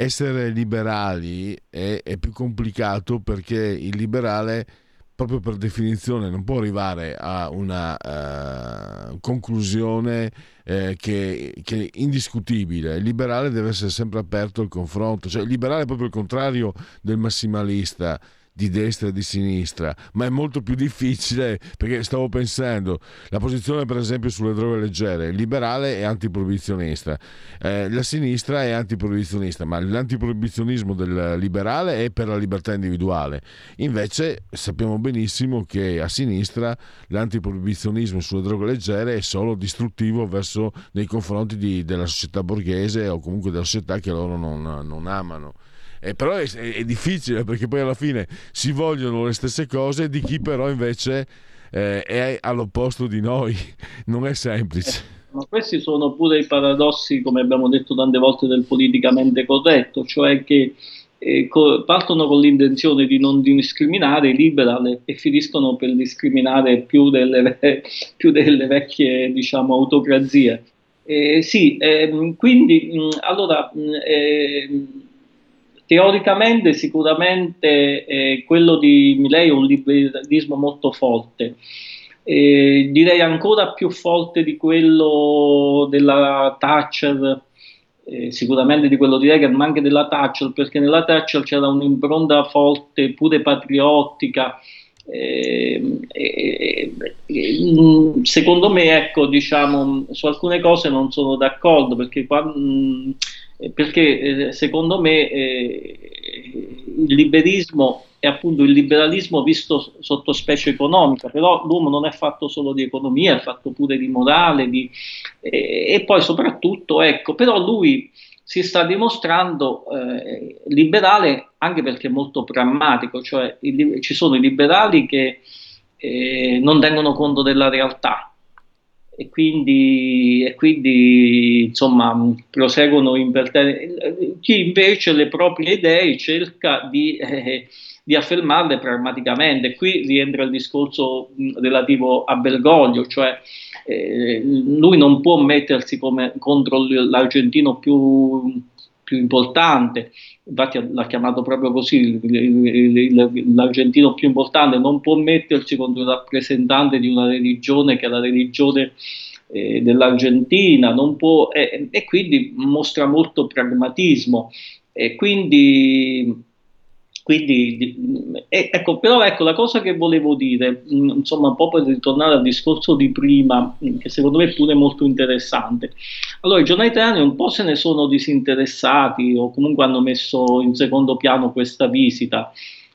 essere liberali è, è più complicato perché il liberale proprio per definizione non può arrivare a una uh, conclusione eh, che, che, è indiscutibile. Il liberale deve essere sempre aperto al confronto, cioè il liberale è proprio il contrario del massimalista di destra e di sinistra, ma è molto più difficile perché stavo pensando, la posizione per esempio sulle droghe leggere, liberale è antiproibizionista, eh, la sinistra è antiproibizionista, ma l'antiproibizionismo del liberale è per la libertà individuale. Invece sappiamo benissimo che a sinistra l'antiproibizionismo sulle droghe leggere è solo distruttivo verso nei confronti di, della società borghese o comunque della società che loro non, non amano. Eh, però è, è, difficile perché poi alla fine si vogliono le stesse cose di chi però invece eh, è all'opposto di noi. Non è semplice. Eh, ma questi sono pure i paradossi, come abbiamo detto tante volte, del politicamente corretto, cioè che eh, co- partono con l'intenzione di non discriminare i liberal e finiscono per discriminare più delle, più delle vecchie diciamo, autocrazie. Eh, sì, ehm, quindi mh, allora mh, ehm, Teoricamente sicuramente eh, quello di Milei è un liberalismo molto forte, eh, direi ancora più forte di quello della Thatcher, eh, sicuramente di quello di Reagan, ma anche della Thatcher, perché nella Thatcher c'era un'impronta forte, pure patriottica. Ehm, mm, secondo me, ecco, diciamo, su alcune cose non sono d'accordo perché quando, mm, perché eh, secondo me eh, il liberismo è appunto il liberalismo visto sotto specie economica, però l'uomo non è fatto solo di economia, è fatto pure di morale, di, eh, e poi soprattutto, ecco, però lui si sta dimostrando eh, liberale anche perché è molto prammatico, cioè il, ci sono i liberali che eh, non tengono conto della realtà, e quindi, e quindi insomma proseguono imperterriti. Chi invece le proprie idee cerca di, eh, di affermarle pragmaticamente. Qui rientra il discorso relativo a Bergoglio, cioè eh, lui non può mettersi come contro l'argentino più, più importante, infatti l'ha chiamato proprio così, l'argentino più importante, non può mettersi contro il rappresentante di una religione che è la religione eh, dell'Argentina, può, eh, e quindi mostra molto pragmatismo. E quindi quindi, ecco, però ecco, la cosa che volevo dire, mm, insomma, un po' per ritornare al discorso di prima, mm, che secondo me è pure molto interessante. Allora, i giornali italiani un po' se ne sono disinteressati o comunque hanno messo in secondo piano questa visita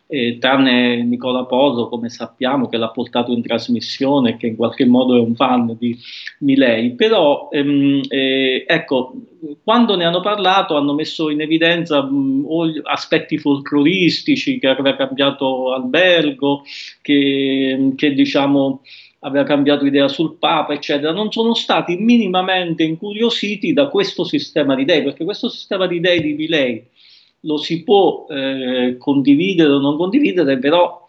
eh, tranne Nicola Poso, come sappiamo, che l'ha portato in trasmissione e che in qualche modo è un fan di Milei. Però, ehm, eh, ecco, quando ne hanno parlato hanno messo in evidenza mh, aspetti folcloristici, che aveva cambiato albergo, che, che diciamo aveva cambiato idea sul Papa, eccetera, non sono stati minimamente incuriositi da questo sistema di idee, perché questo sistema di idee di Milei lo si può eh, condividere o non condividere, però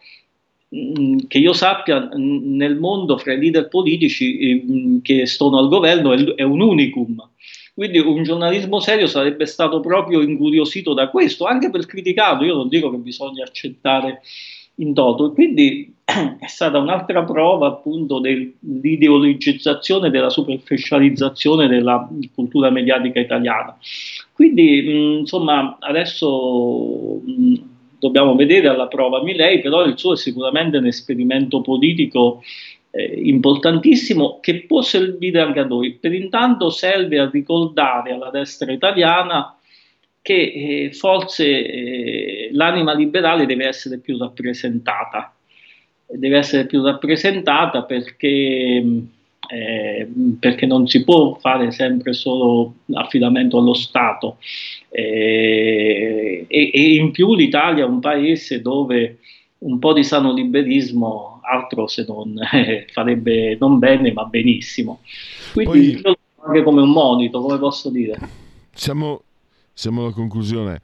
mh, mm, che io sappia mh, nel mondo fra i leader politici mh, mm, che sono al governo è, è, un unicum. Quindi un giornalismo serio sarebbe stato proprio incuriosito da questo, anche per criticato. Io non dico che bisogna accettare in toto. Quindi è stata un'altra prova appunto dell'ideologizzazione, della superficializzazione della cultura mediatica italiana. Quindi mh, insomma adesso mh, dobbiamo vedere alla prova Milei, però il suo è sicuramente un esperimento politico eh, importantissimo che può servire anche a noi. Per intanto serve a ricordare alla destra italiana che eh, forse eh, l'anima liberale deve essere più rappresentata. Deve essere più rappresentata perché, eh, perché non si può fare sempre solo affidamento allo Stato. Eh, e, e, in più l'Italia è un paese dove un po' di sano liberismo altro se non eh, farebbe non bene ma benissimo. Quindi Poi, anche come un monito, come posso dire. Siamo siamo alla conclusione.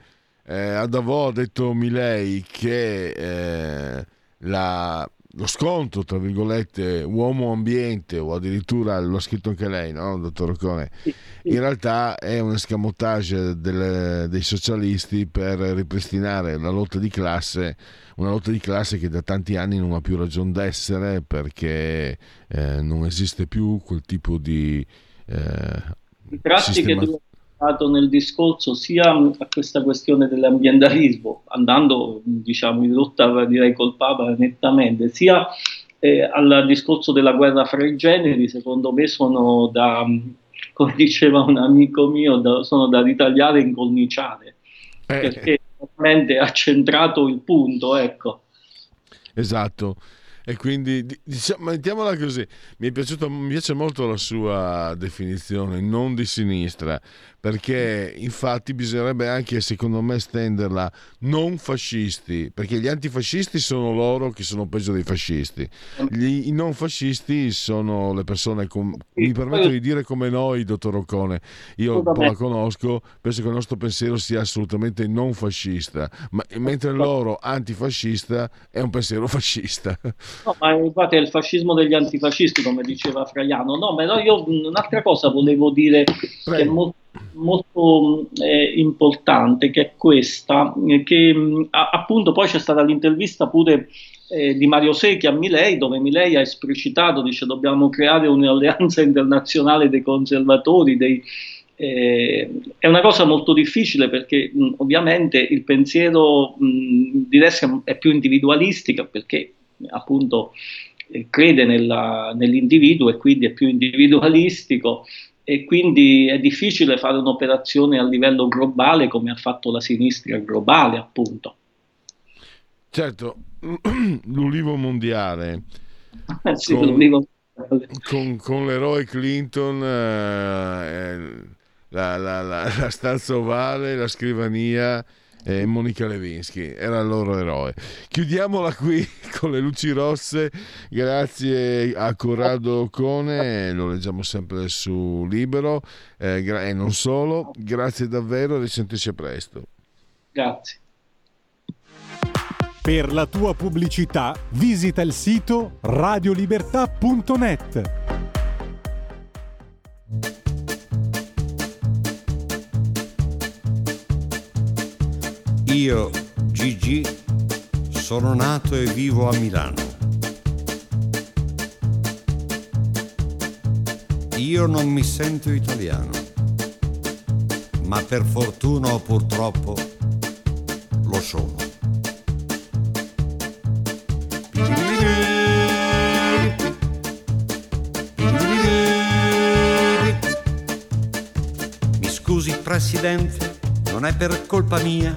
Eh, a Davò ha detto Milei che eh, la, lo scontro, tra virgolette, uomo-ambiente, o addirittura lo ha scritto anche lei, no, dottor Occone, in realtà è un escamotage delle- dei socialisti per ripristinare la lotta di classe, una lotta di classe che da tanti anni non ha più ragione d'essere perché eh, non esiste più quel tipo di... eh, sistema- che tu dato nel discorso sia a questa questione dell'ambientalismo, andando diciamo in rotta direi col Papa nettamente, sia eh, al discorso della guerra fra i generi, secondo me sono da, come diceva un amico mio, da- sono da ritagliare e incorniciare, eh, perché veramente ha centrato il punto, ecco. Esatto. E quindi di- diciamo, mettiamola così, mi è piaciuto, mi piace molto la sua definizione, non di sinistra, perché infatti bisognerebbe anche, secondo me, stenderla non fascisti, perché gli antifascisti sono loro che sono peggio dei fascisti, Gli- i non fascisti sono le persone, com- mi permetto di dire come noi, dottor Occone, io la conosco, penso che il nostro pensiero sia assolutamente non fascista, ma mentre il loro antifascista è un pensiero fascista. No, ma infatti è il fascismo degli antifascisti, come diceva Fraiano. No, però io mh, un'altra cosa volevo dire che è Prego. Mo- molto mh, eh, importante, che è questa, eh, che mh, a- appunto poi c'è stata l'intervista pure eh, di Mario Secchi a Milei, dove Milei ha esplicitato, dice dobbiamo creare un'alleanza internazionale dei conservatori, dei, eh, è una cosa molto difficile perché mh, ovviamente il pensiero di destra è più individualistica perché appunto eh, crede nella- nell'individuo e quindi è più individualistico e quindi è difficile fare un'operazione a livello globale come ha fatto la sinistra globale appunto. Certo, l'ulivo mondiale Eh sì, Con- lo dico- con, con l'eroe Clinton, eh, la, la- la- la stanza ovale, la scrivania e Monica Lewinsky, era il loro eroe. Chiudiamola qui con le luci rosse, grazie a Corrado Cone, lo leggiamo sempre su Libero eh, gra- e non solo, grazie davvero e risentirci a presto. Grazie. Per la tua pubblicità visita il sito radiolibertà.net. Io, Gigi, sono nato e vivo a Milano. Io non mi sento italiano, ma per fortuna o purtroppo lo sono. Mi scusi Presidente, non è per colpa mia,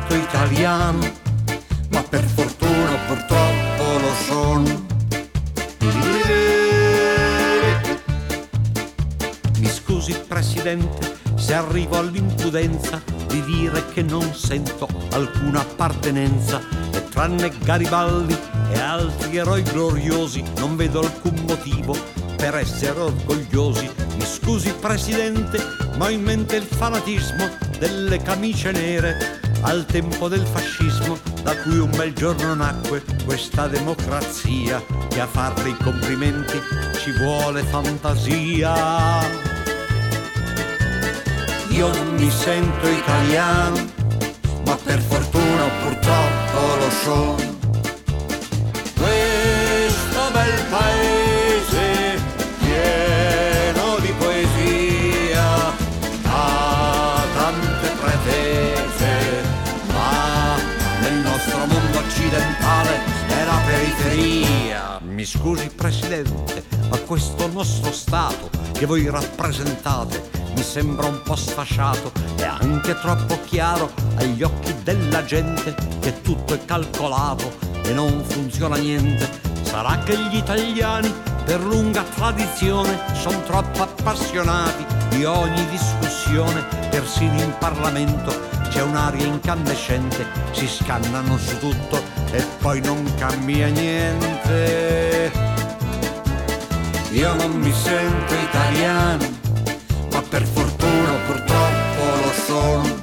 italiano, ma per fortuna purtroppo lo sono. Mi scusi Presidente se arrivo all'impudenza di dire che non sento alcuna appartenenza e tranne Garibaldi e altri eroi gloriosi non vedo alcun motivo per essere orgogliosi. Mi scusi Presidente, ma ho in mente il fanatismo delle camicie nere al tempo del fascismo, da cui un bel giorno nacque questa democrazia che a farle i complimenti ci vuole fantasia. Io non mi sento italiano, ma per fortuna purtroppo lo sono. Questo bel paese Mi scusi Presidente, ma questo nostro Stato che voi rappresentate mi sembra un po' sfasciato e anche troppo chiaro agli occhi della gente che tutto è calcolato e non funziona niente. Sarà che gli italiani per lunga tradizione sono troppo appassionati di ogni discussione, persino in Parlamento c'è un'aria incandescente, si scannano su tutto e poi non cambia niente. Io non mi sento italiano, ma per fortuna purtroppo lo sono.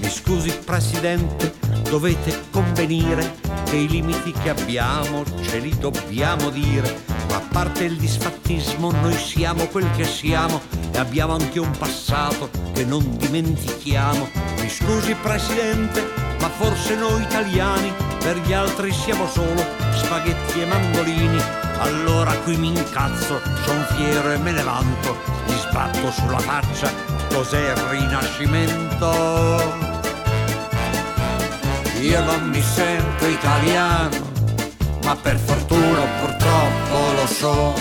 Mi scusi Presidente, dovete convenire che i limiti che abbiamo ce li dobbiamo dire. Ma a parte il disfattismo, noi siamo quel che siamo e abbiamo anche un passato che non dimentichiamo. Mi scusi Presidente, ma forse noi italiani per gli altri siamo solo spaghetti e mandolini. Allora qui mi incazzo, son fiero e me ne vanto, gli sbatto sulla faccia, cos'è il rinascimento? Io non mi sento italiano, ma per fortuna purtroppo lo sono.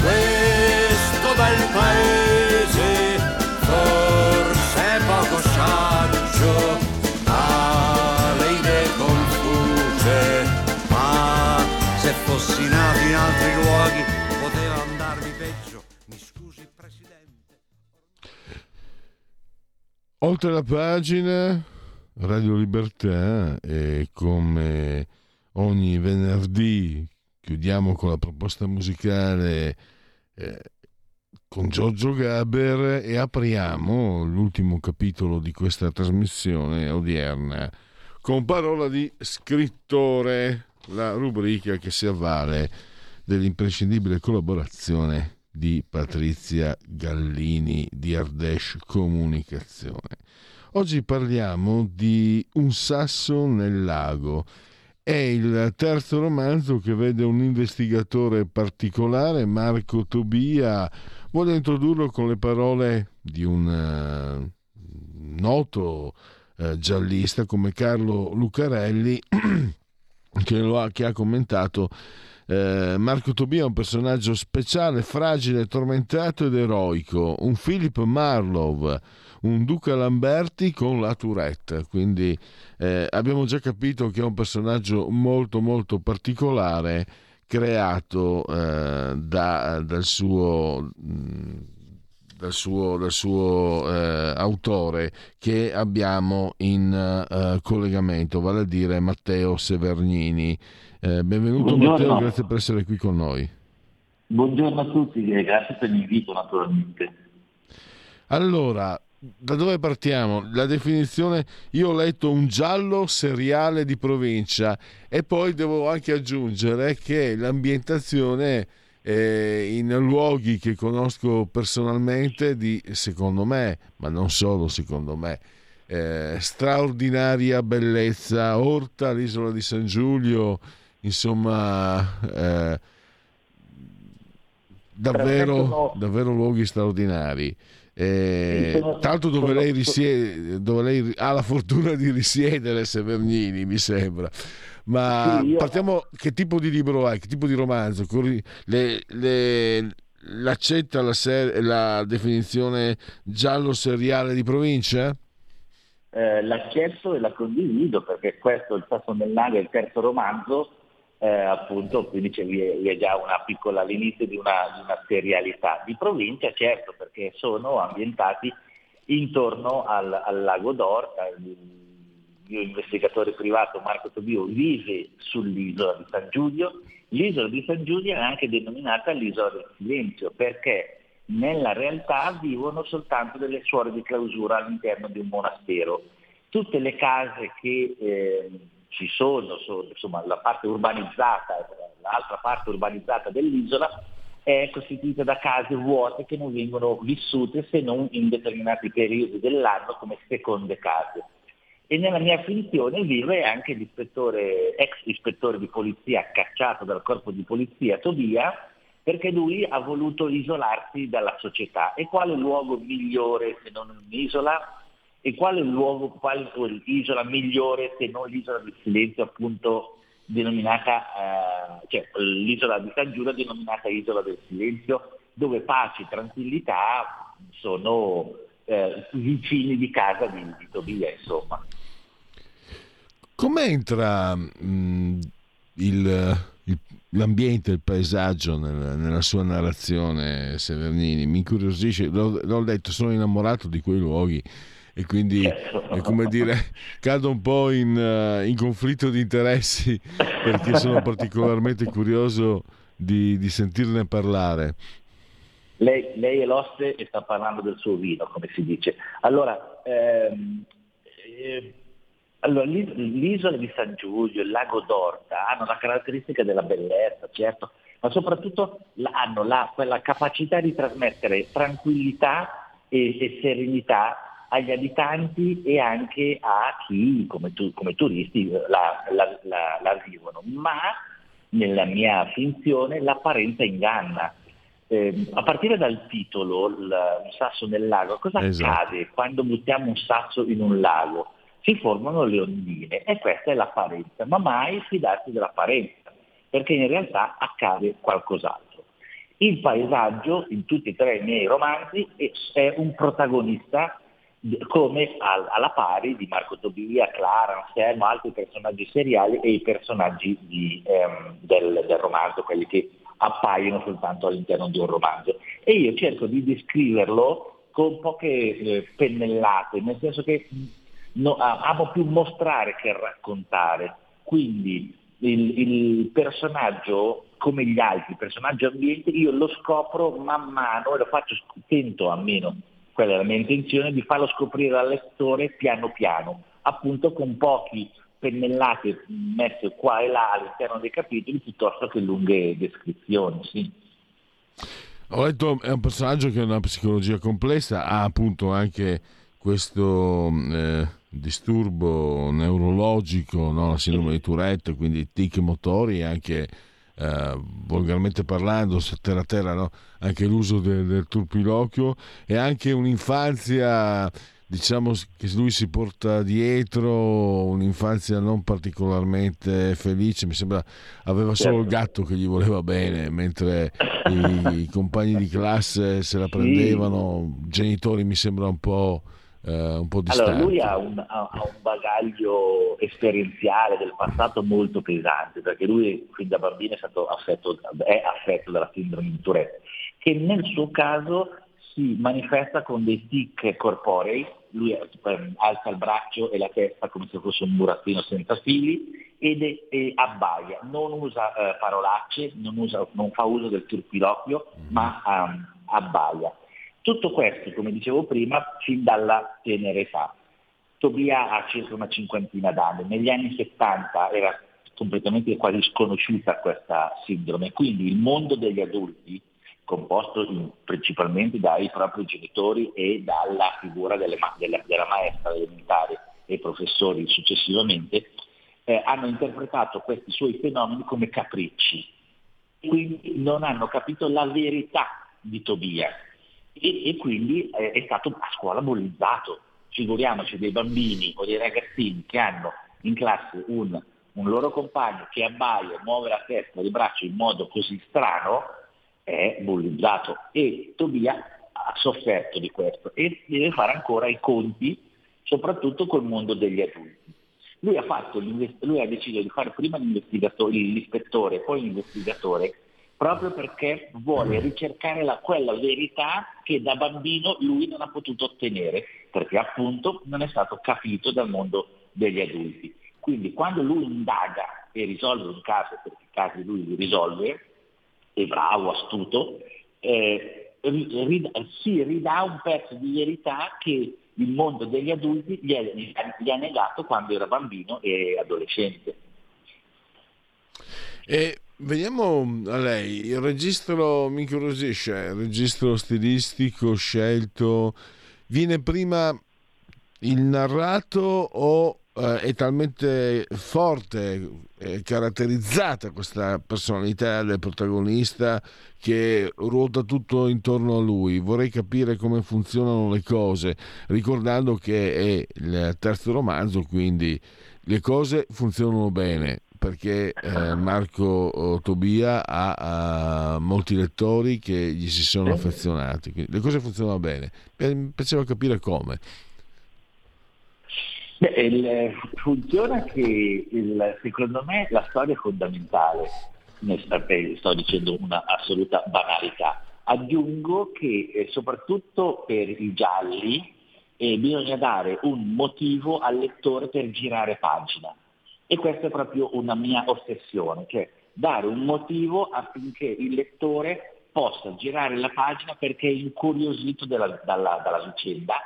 Questo bel paese forse è poco saggio, ha le idee confuse, ma se fossi nato in altri luoghi poteva andarmi peggio. Mi scusi Presidente. Oltre la pagina, Radio Libertà e come ogni venerdì chiudiamo con la proposta musicale eh, con Giorgio Gaber e apriamo l'ultimo capitolo di questa trasmissione odierna con parola di scrittore, la rubrica che si avvale dell'imprescindibile collaborazione di Patrizia Gallini di Ardesh Comunicazione. Oggi parliamo di Un sasso nel lago. È il terzo romanzo che vede un investigatore particolare, Marco Tobia. Voglio introdurlo con le parole di un uh, noto uh, giallista come Carlo Lucarelli, che, ha, che ha commentato eh, Marco Tobia è un personaggio speciale, fragile, tormentato ed eroico, un Philip Marlowe, un Duca Lamberti con la Tourette, quindi eh, abbiamo già capito che è un personaggio molto molto particolare creato eh, da, dal suo... Mh, dal suo, dal suo eh, autore che abbiamo in eh, collegamento, vale a dire Matteo Severnini. Eh, benvenuto Buongiorno. Matteo, grazie per essere qui con noi. Buongiorno a tutti e grazie per l'invito naturalmente. Allora, da dove partiamo? La definizione, io ho letto un giallo seriale di provincia e poi devo anche aggiungere che l'ambientazione eh, in luoghi che conosco personalmente di, secondo me, ma non solo secondo me, eh, straordinaria bellezza, Orta, l'isola di San Giulio, insomma, eh, davvero, davvero luoghi straordinari. Eh, l'altro dove lei, risiede, dove lei ha la fortuna di risiedere, Severnini, mi sembra. Ma Sì, io- partiamo, che tipo di libro hai? Che tipo di romanzo? Le- le- l'accetta la, ser- la definizione giallo seriale di provincia? Eh, l'accetto e la condivido perché questo, Il Sasso nell'aria, è il terzo romanzo, eh, appunto, quindi c'è, vi è, vi è già una piccola, all'inizio di una, di una serialità. Di provincia, certo, perché sono ambientati intorno al, al lago d'Orta. Il mio investigatore privato Marco Tobio vive sull'isola di San Giulio. L'isola di San Giulio è anche denominata l'isola del silenzio perché nella realtà vivono soltanto delle suore di clausura all'interno di un monastero. Tutte le case che eh, ci sono, sono, insomma la parte urbanizzata, l'altra parte urbanizzata dell'isola è costituita da case vuote che non vengono vissute se non in determinati periodi dell'anno come seconde case. E nella mia finzione vive anche l'ispettore, ex ispettore di polizia cacciato dal corpo di polizia Tobia, perché lui ha voluto isolarsi dalla società. E quale luogo migliore se non un'isola? E quale luogo, quale isola migliore se non l'isola del silenzio, appunto denominata, eh, cioè l'isola di San Giulio denominata isola del silenzio, dove pace e tranquillità sono eh, vicini di casa di, di Tobia, insomma. Come entra mh, il, il- l'ambiente, il paesaggio nel- nella sua narrazione, Severnini? Mi incuriosisce, l'ho, l'ho detto, sono innamorato di quei luoghi e quindi è come dire, cado un po' in, eh, in conflitto di interessi perché sono particolarmente curioso di, di sentirne parlare. Lei, lei è l'oste e sta parlando del suo vino, come si dice. Allora, ehm, eh, allora, l'is- l'isola di San Giulio, il lago d'Orta hanno la caratteristica della bellezza, certo, ma soprattutto hanno la- quella capacità di trasmettere tranquillità e, e serenità agli abitanti e anche a chi come, tu- come turisti la, la- la- la vivono. Ma nella mia finzione l'apparenza inganna. Eh, a partire dal titolo, il, un sasso nel lago, cosa Esatto. accade quando buttiamo un sasso in un lago? Si formano le ondine e questa è l'apparenza, ma mai fidarsi dell'apparenza, perché in realtà accade qualcos'altro. Il paesaggio, in tutti e tre i miei romanzi, è- un protagonista come al- alla pari di Marco Tobia, Clara, Anselmo, altri personaggi seriali e i personaggi di, ehm, del, del romanzo, quelli che appaiono soltanto all'interno di un romanzo. E io cerco di descriverlo con poche eh, pennellate, nel senso che mh, no- amo più mostrare che raccontare. Quindi il, il personaggio, come gli altri, il personaggio ambiente, io lo scopro man mano e lo faccio, tento almeno, quella è la mia intenzione, di farlo scoprire al lettore piano piano, appunto con pochi pennellate messe qua e là all'interno dei capitoli piuttosto che lunghe descrizioni. Sì. Ho letto, è un personaggio che ha una psicologia complessa, ha appunto anche questo eh, disturbo neurologico, no? la sindrome di Tourette, quindi tic motori e anche eh, volgarmente parlando, terra a terra, no? anche l'uso de- del turpiloquio e anche un'infanzia diciamo che lui si porta dietro un'infanzia non particolarmente felice, mi sembra aveva solo il Certo. gatto che gli voleva bene, mentre i, i compagni di classe se la prendevano, genitori mi sembra un po', eh, un po' distanti. Allora, lui ha un, ha- ha un bagaglio esperienziale del passato molto pesante, perché lui fin da bambino è, stato affetto, è affetto dalla sindrome di Tourette, che nel suo caso si manifesta con dei tic corporei, lui alza il braccio e la testa come se fosse un burattino senza fili ed è, e abbaia, non usa eh, parolacce, non, usa- non fa uso del turpiloquio, ma ehm, abbaia. Tutto questo, come dicevo prima, fin dalla tenera età. Tobia ha circa una cinquantina d'anni, negli anni 70 era completamente quasi sconosciuta questa sindrome, quindi il mondo degli adulti, composto in- principalmente dai propri genitori e dalla figura delle della, della maestra elementare e professori successivamente, eh, hanno interpretato questi suoi fenomeni come capricci, quindi non hanno capito la verità di Tobia e, e quindi eh, è stato a scuola bullizzato. Figuriamoci dei bambini o dei ragazzini che hanno in classe un, un loro compagno che abbaia, muove la testa e le braccia in modo così strano, è bullizzato e Tobia ha sofferto di questo e deve fare ancora i conti soprattutto col mondo degli adulti. Lui ha, fatto lui ha deciso di fare prima l'ispettore, poi l'investigatore, proprio perché vuole ricercare la- quella verità che da bambino lui non ha potuto ottenere, perché appunto non è stato capito dal mondo degli adulti. Quindi quando lui indaga e risolve un caso, perché i casi lui li risolve, è bravo, astuto, eh, si ridà un pezzo di verità che il mondo degli adulti gli, è- gli ha negato quando era bambino e adolescente. E veniamo a lei, il registro mi incuriosisce, il registro stilistico scelto, viene prima il narrato o eh, è talmente forte, è caratterizzata questa personalità del protagonista che ruota tutto intorno a lui. Vorrei capire come funzionano le cose, ricordando che è il terzo romanzo, quindi le cose funzionano bene, perché eh, Marco Tobia ha, ha molti lettori che gli si sono affezionati. Quindi le cose funzionano bene. Pe- Pensavo capire come. Beh, il- funziona che il- secondo me la storia è fondamentale, sto dicendo una assoluta banalità. Aggiungo che eh, soprattutto per i gialli eh, bisogna dare un motivo al lettore per girare pagina e questa è proprio una mia ossessione, cioè dare un motivo affinché il lettore possa girare la pagina perché è incuriosito dalla- dalla- dalla vicenda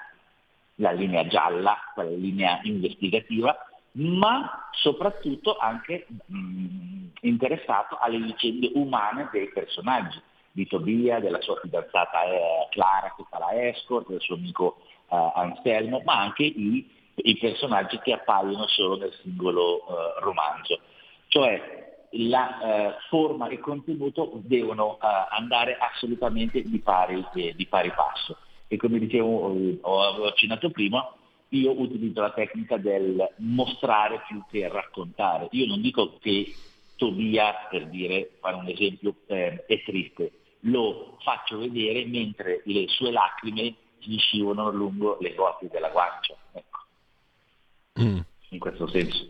la linea gialla, quella linea investigativa, ma soprattutto anche mh, interessato alle vicende umane dei personaggi, di Tobia, della sua fidanzata eh, Clara che fa la escort, del suo amico eh, Anselmo, ma anche i, i personaggi che appaiono solo nel singolo eh, romanzo. Cioè la eh, forma e contenuto devono eh, andare assolutamente di pari, eh, di pari passo e come dicevo, eh, ho avevo accennato prima, io utilizzo la tecnica del mostrare più che raccontare. Io non dico che Tobia, per dire, fare un esempio, eh, è triste, lo faccio vedere mentre le sue lacrime gli scivolano lungo le gote della guancia, Mm. in questo senso.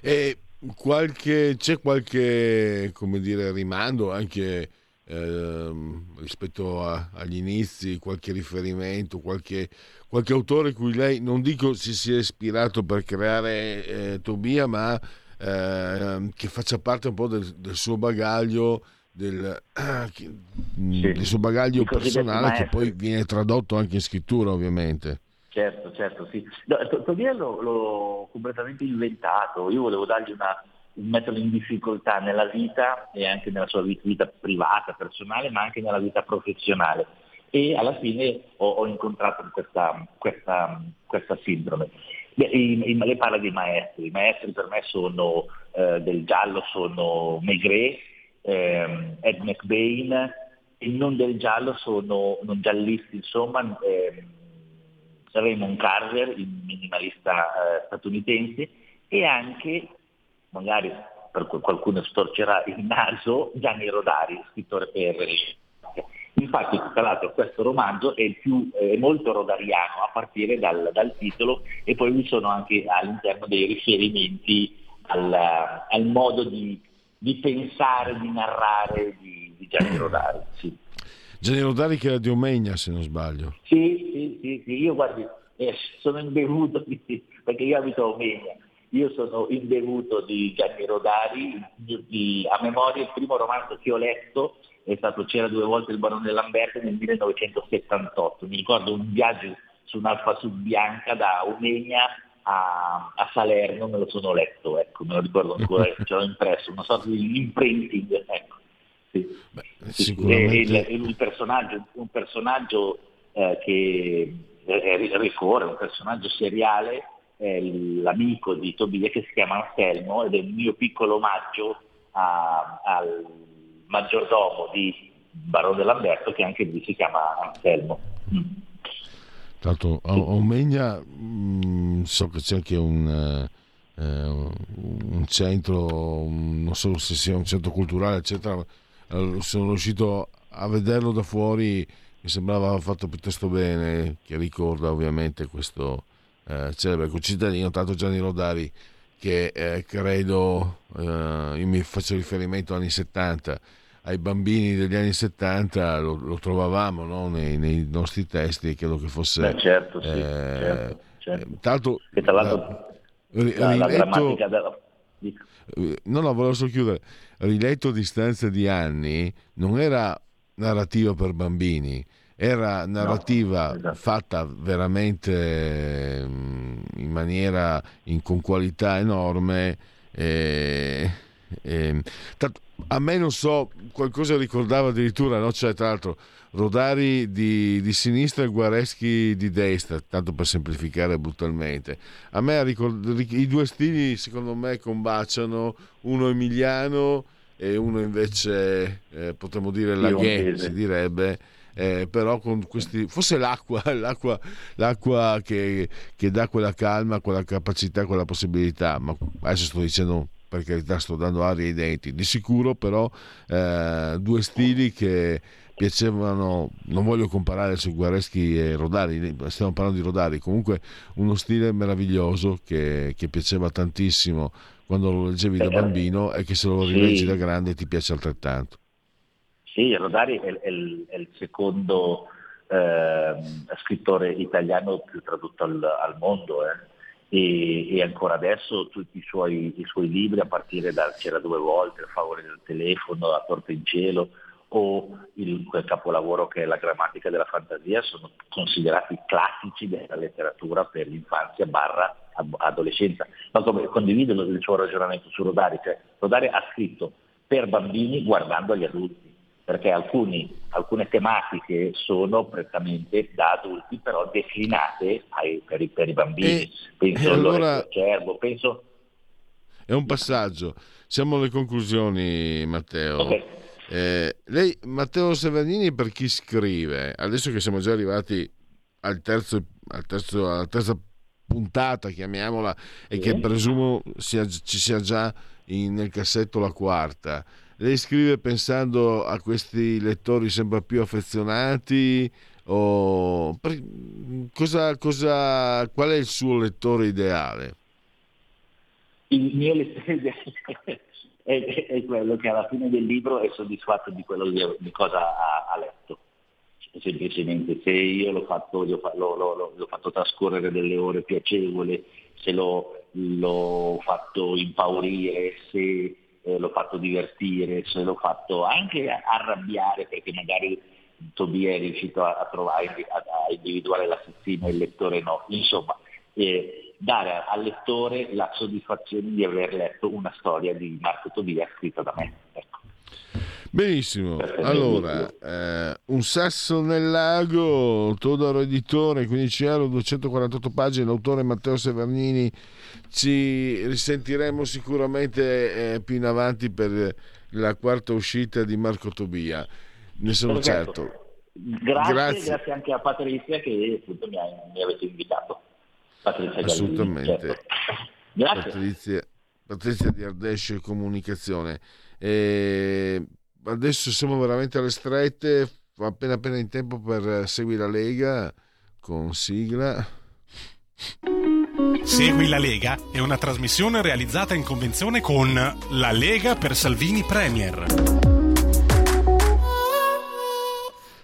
E qualche, c'è qualche, come dire, rimando anche ehm, rispetto a- agli inizi, qualche riferimento, qualche, qualche autore cui lei, non dico si sia ispirato per creare eh, Tobia, ma ehm, che faccia parte un po' del, del suo bagaglio, del, mm, del suo bagaglio personale che maestri. poi viene tradotto anche in scrittura ovviamente. Certo, certo, sì. No, To- Tobia l'ho, completamente inventato, io volevo dargli una, un metterlo in difficoltà nella vita e anche nella sua vita, privata, personale, ma anche nella vita professionale. E alla fine ho, ho incontrato questa, questa, questa sindrome. Lei parla dei maestri, i maestri per me sono eh, del giallo, sono Maigret, ehm, Ed McBain, e non del giallo sono non giallisti, insomma, ehm, Raymond Carver, il minimalista eh, statunitense, e anche, magari qualcuno storcerà il naso, Gianni Rodari, scrittore per Infatti, tra l'altro, questo romanzo è, più, è molto rodariano a partire dal, dal titolo e poi vi sono anche all'interno dei riferimenti al, al modo di, di pensare, di narrare di, di Gianni Rodari. Sì. Gianni Rodari che era di Omegna se non sbaglio. Sì, sì, sì, sì, io guardi, eh, sono imbevuto di, perché io abito a Omegna, io sono imbevuto di Gianni Rodari, di- di- a memoria il primo romanzo che ho letto è stato C'era due volte il barone Lamberto nel 1978, mi ricordo un viaggio su un'Alfa Sud bianca da Omegna a, a Salerno, me lo sono letto, ecco, me lo ricordo ancora, ce l'ho impresso, una sorta di imprinting, ecco. Sì. Sì, Sicuramente e il, il personaggio, un personaggio eh, che ricorre, un personaggio seriale, è l'amico di Tobia che si chiama Anselmo ed è il mio piccolo omaggio a- al maggiordomo di Barone Lamberto che anche lui si chiama Anselmo. Mm. Tra l'altro a Omegna mh, so che c'è anche un, eh, eh, un centro, non so se sia un centro culturale, eccetera. Eh, Sono riuscito a vederlo da fuori, mi sembrava fatto piuttosto bene, che ricorda ovviamente questo eh, celebre concittadino, tanto Gianni Rodari, che eh, credo, eh, io mi faccio riferimento agli anni 70, ai bambini degli anni 70 lo, lo trovavamo no? nei, nei nostri testi credo che fosse Beh, certo, sì, eh, certo, certo. eh, l'altro E tra l'altro la- la, la riletto- grammatica della... dico. no no volevo solo chiudere riletto a distanza di anni non era narrativa per bambini era narrativa esatto. fatta veramente mm, in maniera in- con qualità enorme e, e- a me non so qualcosa ricordava addirittura no? cioè tra l'altro Rodari di, di sinistra e Guareschi di destra, tanto per semplificare brutalmente. A me i due stili secondo me combaciano, uno emiliano e uno invece eh, potremmo dire laghe, si direbbe. eh, però con questi forse l'acqua l'acqua, l'acqua che, che dà quella calma quella capacità quella possibilità ma adesso sto dicendo per carità sto dando aria ai denti, di sicuro però eh, due stili che piacevano, non voglio comparare su Guareschi e Rodari, stiamo parlando di Rodari, comunque uno stile meraviglioso che, che piaceva tantissimo quando lo leggevi da bambino e che se lo rileggi Sì. da grande ti piace altrettanto. Sì, Rodari è, è il, è il secondo ehm, scrittore italiano più tradotto al, al mondo eh. e, e ancora adesso tutti i suoi, i suoi libri, a partire da C'era due volte, Il favore del telefono, La torta in cielo o il, quel capolavoro che è La grammatica della fantasia, sono considerati classici della letteratura per l'infanzia barra adolescenza. Ma come condivido il suo ragionamento su Rodari, cioè Rodari ha scritto per bambini guardando agli adulti, perché alcuni- alcune tematiche sono prettamente da adulti, però declinate ai- per, i, per i bambini. E- penso e al allora- Cervo, penso... È un passaggio. Siamo alle conclusioni, Matteo. Ok. Eh, lei, Matteo Severnini, per chi scrive, adesso che siamo già arrivati al terzo, al terzo- alla terza puntata, chiamiamola, e che presumo sia- ci sia già in- nel cassetto la quarta, lei scrive pensando a questi lettori sempre più affezionati? O per- cosa, cosa, qual è il suo lettore ideale? Il mio lettore è, è quello che alla fine del libro è soddisfatto di, quello di cosa ha, ha letto. Semplicemente se io l'ho fatto, l'ho- l'ho- l'ho fatto trascorrere delle ore piacevoli, se l'ho, l'ho fatto impaurire, se eh, l'ho fatto divertire, se l'ho fatto anche arrabbiare perché magari Tobia è riuscito a, a trovare, a, a individuare l'assassino e il lettore no. Insomma, eh, dare al lettore la soddisfazione di aver letto una storia di Marco Tobia scritta da me. Ecco. Benissimo, allora eh, un sasso nel lago, Todoro editore, 15 euro, 248 pagine, l'autore Matteo Severnini, ci risentiremo sicuramente eh, più in avanti per la quarta uscita di Marco Tobia, ne sono Perfetto. certo. Grazie, Grazie. grazie, anche a Patrizia che appunto mi, ha- mi avete invitato. Patrizia Assolutamente. certo. Grazie. Patrizia, Patrizia di Ardesce Comunicazione. E adesso siamo veramente alle strette, appena appena in tempo per eh, Segui la Lega con sigla. Segui la Lega è una trasmissione realizzata in convenzione con La Lega per Salvini Premier.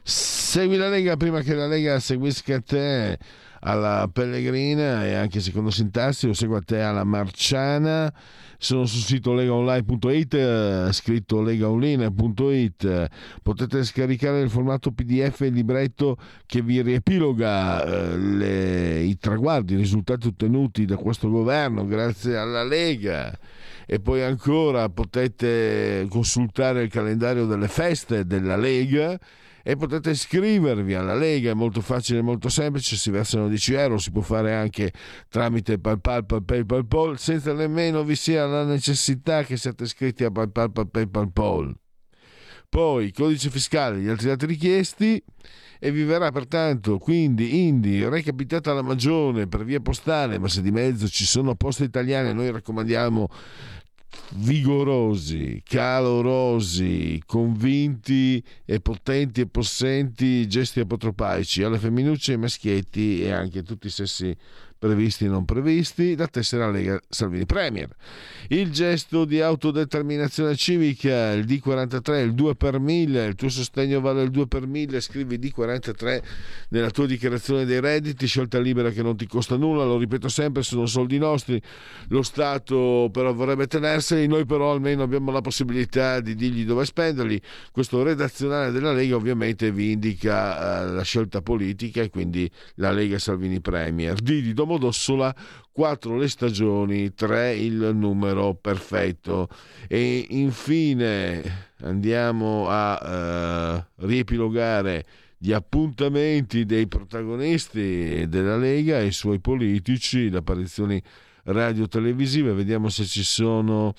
Segui la Lega prima che la Lega seguisca te alla Pellegrina e anche secondo Sintassi lo segua te alla Marciana. Sono sul sito legaonline.it, scritto legaonline.it. Potete scaricare il formato PDF il libretto che vi riepiloga eh, le- i traguardi, i risultati ottenuti da questo governo grazie alla Lega. E poi ancora potete consultare il calendario delle feste della Lega e potete iscrivervi alla Lega, è molto facile e molto semplice, si versano 10 euro, si può fare anche tramite PayPal, PayPal, PayPal, senza nemmeno vi sia la necessità che siate iscritti a PayPal, PayPal, PayPal. Poi codice fiscale, gli altri dati richiesti e vi verrà pertanto quindi Indi recapitata la magione per via postale, ma se di mezzo ci sono poste italiane, noi raccomandiamo vigorosi, calorosi, convinti e potenti e possenti gesti apotropaici alle femminucce, ai maschietti e anche a tutti i sessi previsti e non previsti, la tessera Lega Salvini Premier. Il gesto di autodeterminazione civica, il D43, il 2 per 1000, il tuo sostegno vale il 2 per 1000, scrivi D43 nella tua dichiarazione dei redditi, scelta libera che non ti costa nulla, lo ripeto sempre, sono soldi nostri, lo Stato però vorrebbe tenerseli, noi però almeno abbiamo la possibilità di dirgli dove spenderli. Questo redazionale della Lega ovviamente vi indica eh, la scelta politica e quindi la Lega Salvini Premier. D di Domodossola, 4 le stagioni, 3 il numero perfetto. E infine andiamo a eh, riepilogare gli appuntamenti dei protagonisti della Lega e i suoi politici, le apparizioni radio-televisive. Vediamo se ci sono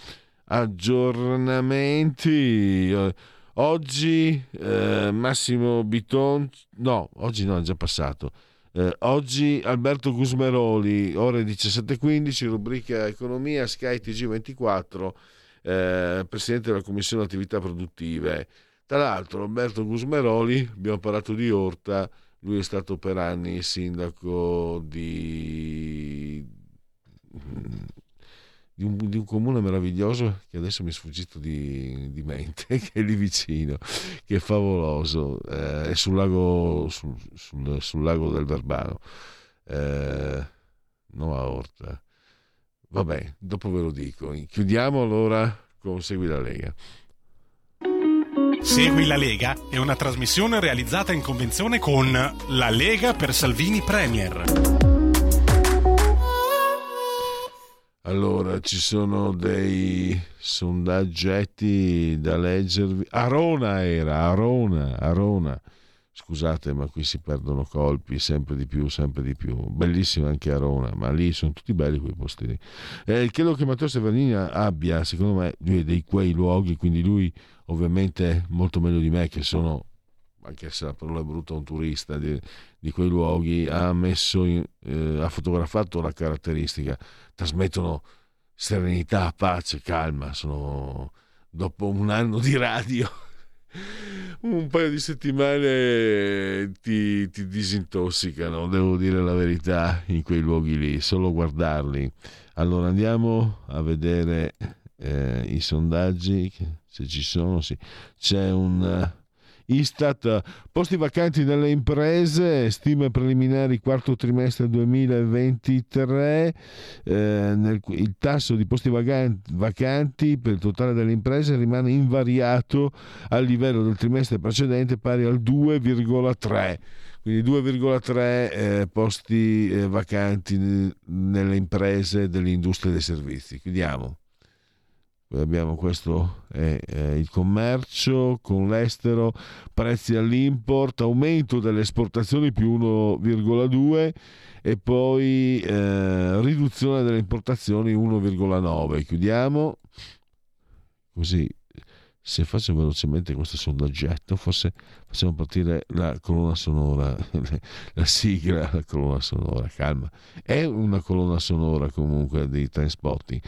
aggiornamenti. Oggi eh, Massimo Biton, no, oggi no, è già passato. Eh, oggi Alberto Gusmeroli, ore 17.15, rubrica Economia, Sky TG24, eh, Presidente della Commissione Attività Produttive. Tra l'altro Alberto Gusmeroli, abbiamo parlato di Orta, lui è stato per anni sindaco di, di, un, di un, comune meraviglioso che adesso mi è sfuggito di, di, mente, che è lì vicino, che è favoloso, eh, è sul lago, sul, sul, sul lago del Verbano, eh, no a Orta. Vabbè, dopo ve lo dico. Chiudiamo allora con Segui la Lega. Segui la Lega è una trasmissione realizzata in convenzione con La Lega per Salvini Premier. Allora, ci sono dei sondaggetti da leggervi. Arona era, Arona, Arona. Scusate, ma qui si perdono colpi sempre di più, sempre di più. Bellissima anche Arona, ma lì sono tutti belli quei posti lì. Eh, credo che Matteo Severnini abbia, secondo me, dei quei luoghi, quindi lui ovviamente molto meglio di me che sono anche se la parola è brutta, un turista di, di quei luoghi, ha in, eh, ha fotografato la caratteristica, trasmettono serenità, pace, calma, sono dopo un anno di radio un paio di settimane ti, ti, disintossicano, devo dire la verità, in quei luoghi lì, solo guardarli. Allora andiamo a vedere eh, i sondaggi, se ci sono, sì. C'è un Istat, posti vacanti nelle imprese, stime preliminari quarto trimestre 2023, eh, nel, il tasso di posti vacanti, vacanti per il totale delle imprese rimane invariato al livello del trimestre precedente pari al 2,3 quindi 2,3 eh, posti eh, vacanti nelle imprese dell'industria dei servizi. Chiudiamo abbiamo questo è, è, il commercio con l'estero, prezzi all'import, aumento delle esportazioni più 1,2 e poi eh, riduzione delle importazioni 1,9. Chiudiamo così se faccio velocemente questo sondaggetto, forse facciamo partire la colonna sonora, la sigla, la colonna sonora, calma. È una colonna sonora comunque di Trainspotting.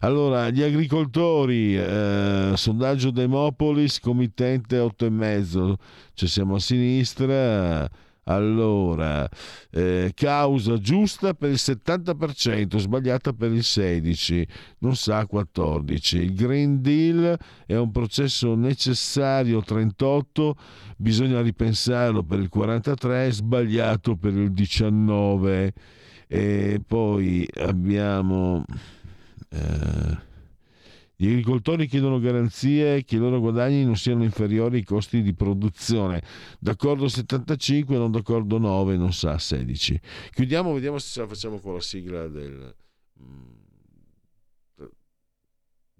Allora, gli agricoltori, eh, sondaggio Demopolis, committente 8,5, cioè siamo a sinistra allora, eh, causa giusta per il 70%, sbagliata per il 16%, non sa 14%. Il Green Deal è un processo necessario 38%, bisogna ripensarlo per il 43%, sbagliato per il 19%. E poi abbiamo... Eh, gli agricoltori chiedono garanzie che i loro guadagni non siano inferiori ai costi di produzione. D'accordo 75, non d'accordo 9, non sa 16. Chiudiamo, vediamo se ce la facciamo con la sigla del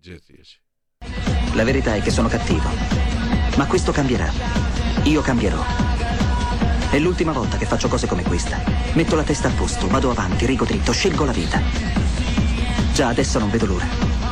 GT10. La verità è che sono cattivo, ma questo cambierà. Io cambierò. È l'ultima volta che faccio cose come questa. Metto la testa a posto, vado avanti, rigo dritto, scelgo la vita. Già adesso non vedo l'ora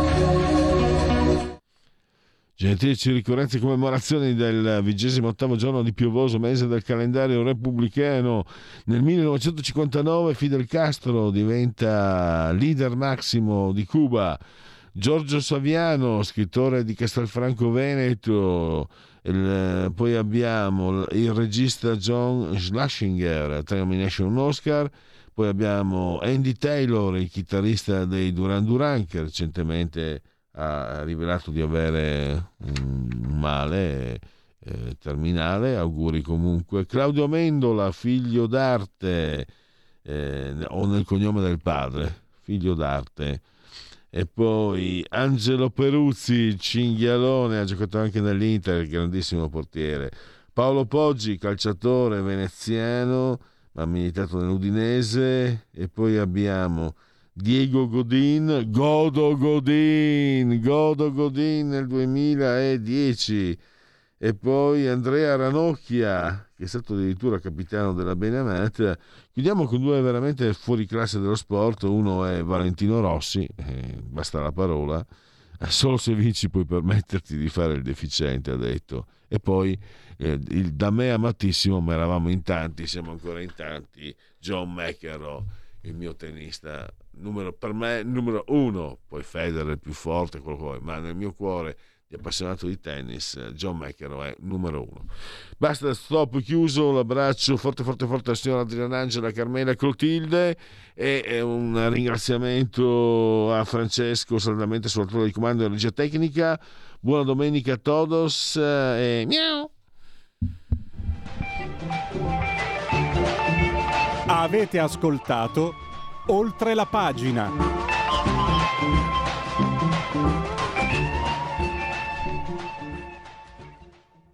Gentilci ricorrenze e commemorazioni del vigesimo ottavo giorno di piovoso mese del calendario repubblicano. Nel 1959 Fidel Castro diventa leader massimo di Cuba. Giorgio Saviano, scrittore di Castelfranco Veneto. Il, poi abbiamo il regista John Schlesinger, Termination Oscar. Poi abbiamo Andy Taylor, il chitarrista dei Duran Duran, che recentemente ha rivelato di avere un male eh, terminale, auguri comunque. Claudio Amendola, figlio d'arte, eh, o nel cognome del padre, figlio d'arte. E poi Angelo Peruzzi, cinghialone, ha giocato anche nell'Inter, grandissimo portiere. Paolo Poggi, calciatore veneziano, ha militato nell'Udinese e poi abbiamo Diego Godin, Godo Godin, Godo Godin nel 2010 e poi Andrea Ranocchia che è stato addirittura capitano della Beneamata. Chiudiamo con due veramente fuori classe dello sport, uno è Valentino Rossi, eh, basta la parola, solo se vinci puoi permetterti di fare il deficiente, ha detto. E poi eh, il, da me amatissimo, ma eravamo in tanti, siamo ancora in tanti, John McEnroe, il mio tennista numero, per me numero uno, poi Federer più forte, quello che vuoi, ma nel mio cuore di appassionato di tennis, John McEnroe è numero uno. Basta, stop, chiuso, l'abbraccio forte forte forte alla signora Adriana Angela, Carmela Clotilde e un ringraziamento a Francesco saldamente sull'altore di comando della regia tecnica. Buona domenica a todos e miau! Avete ascoltato oltre la pagina.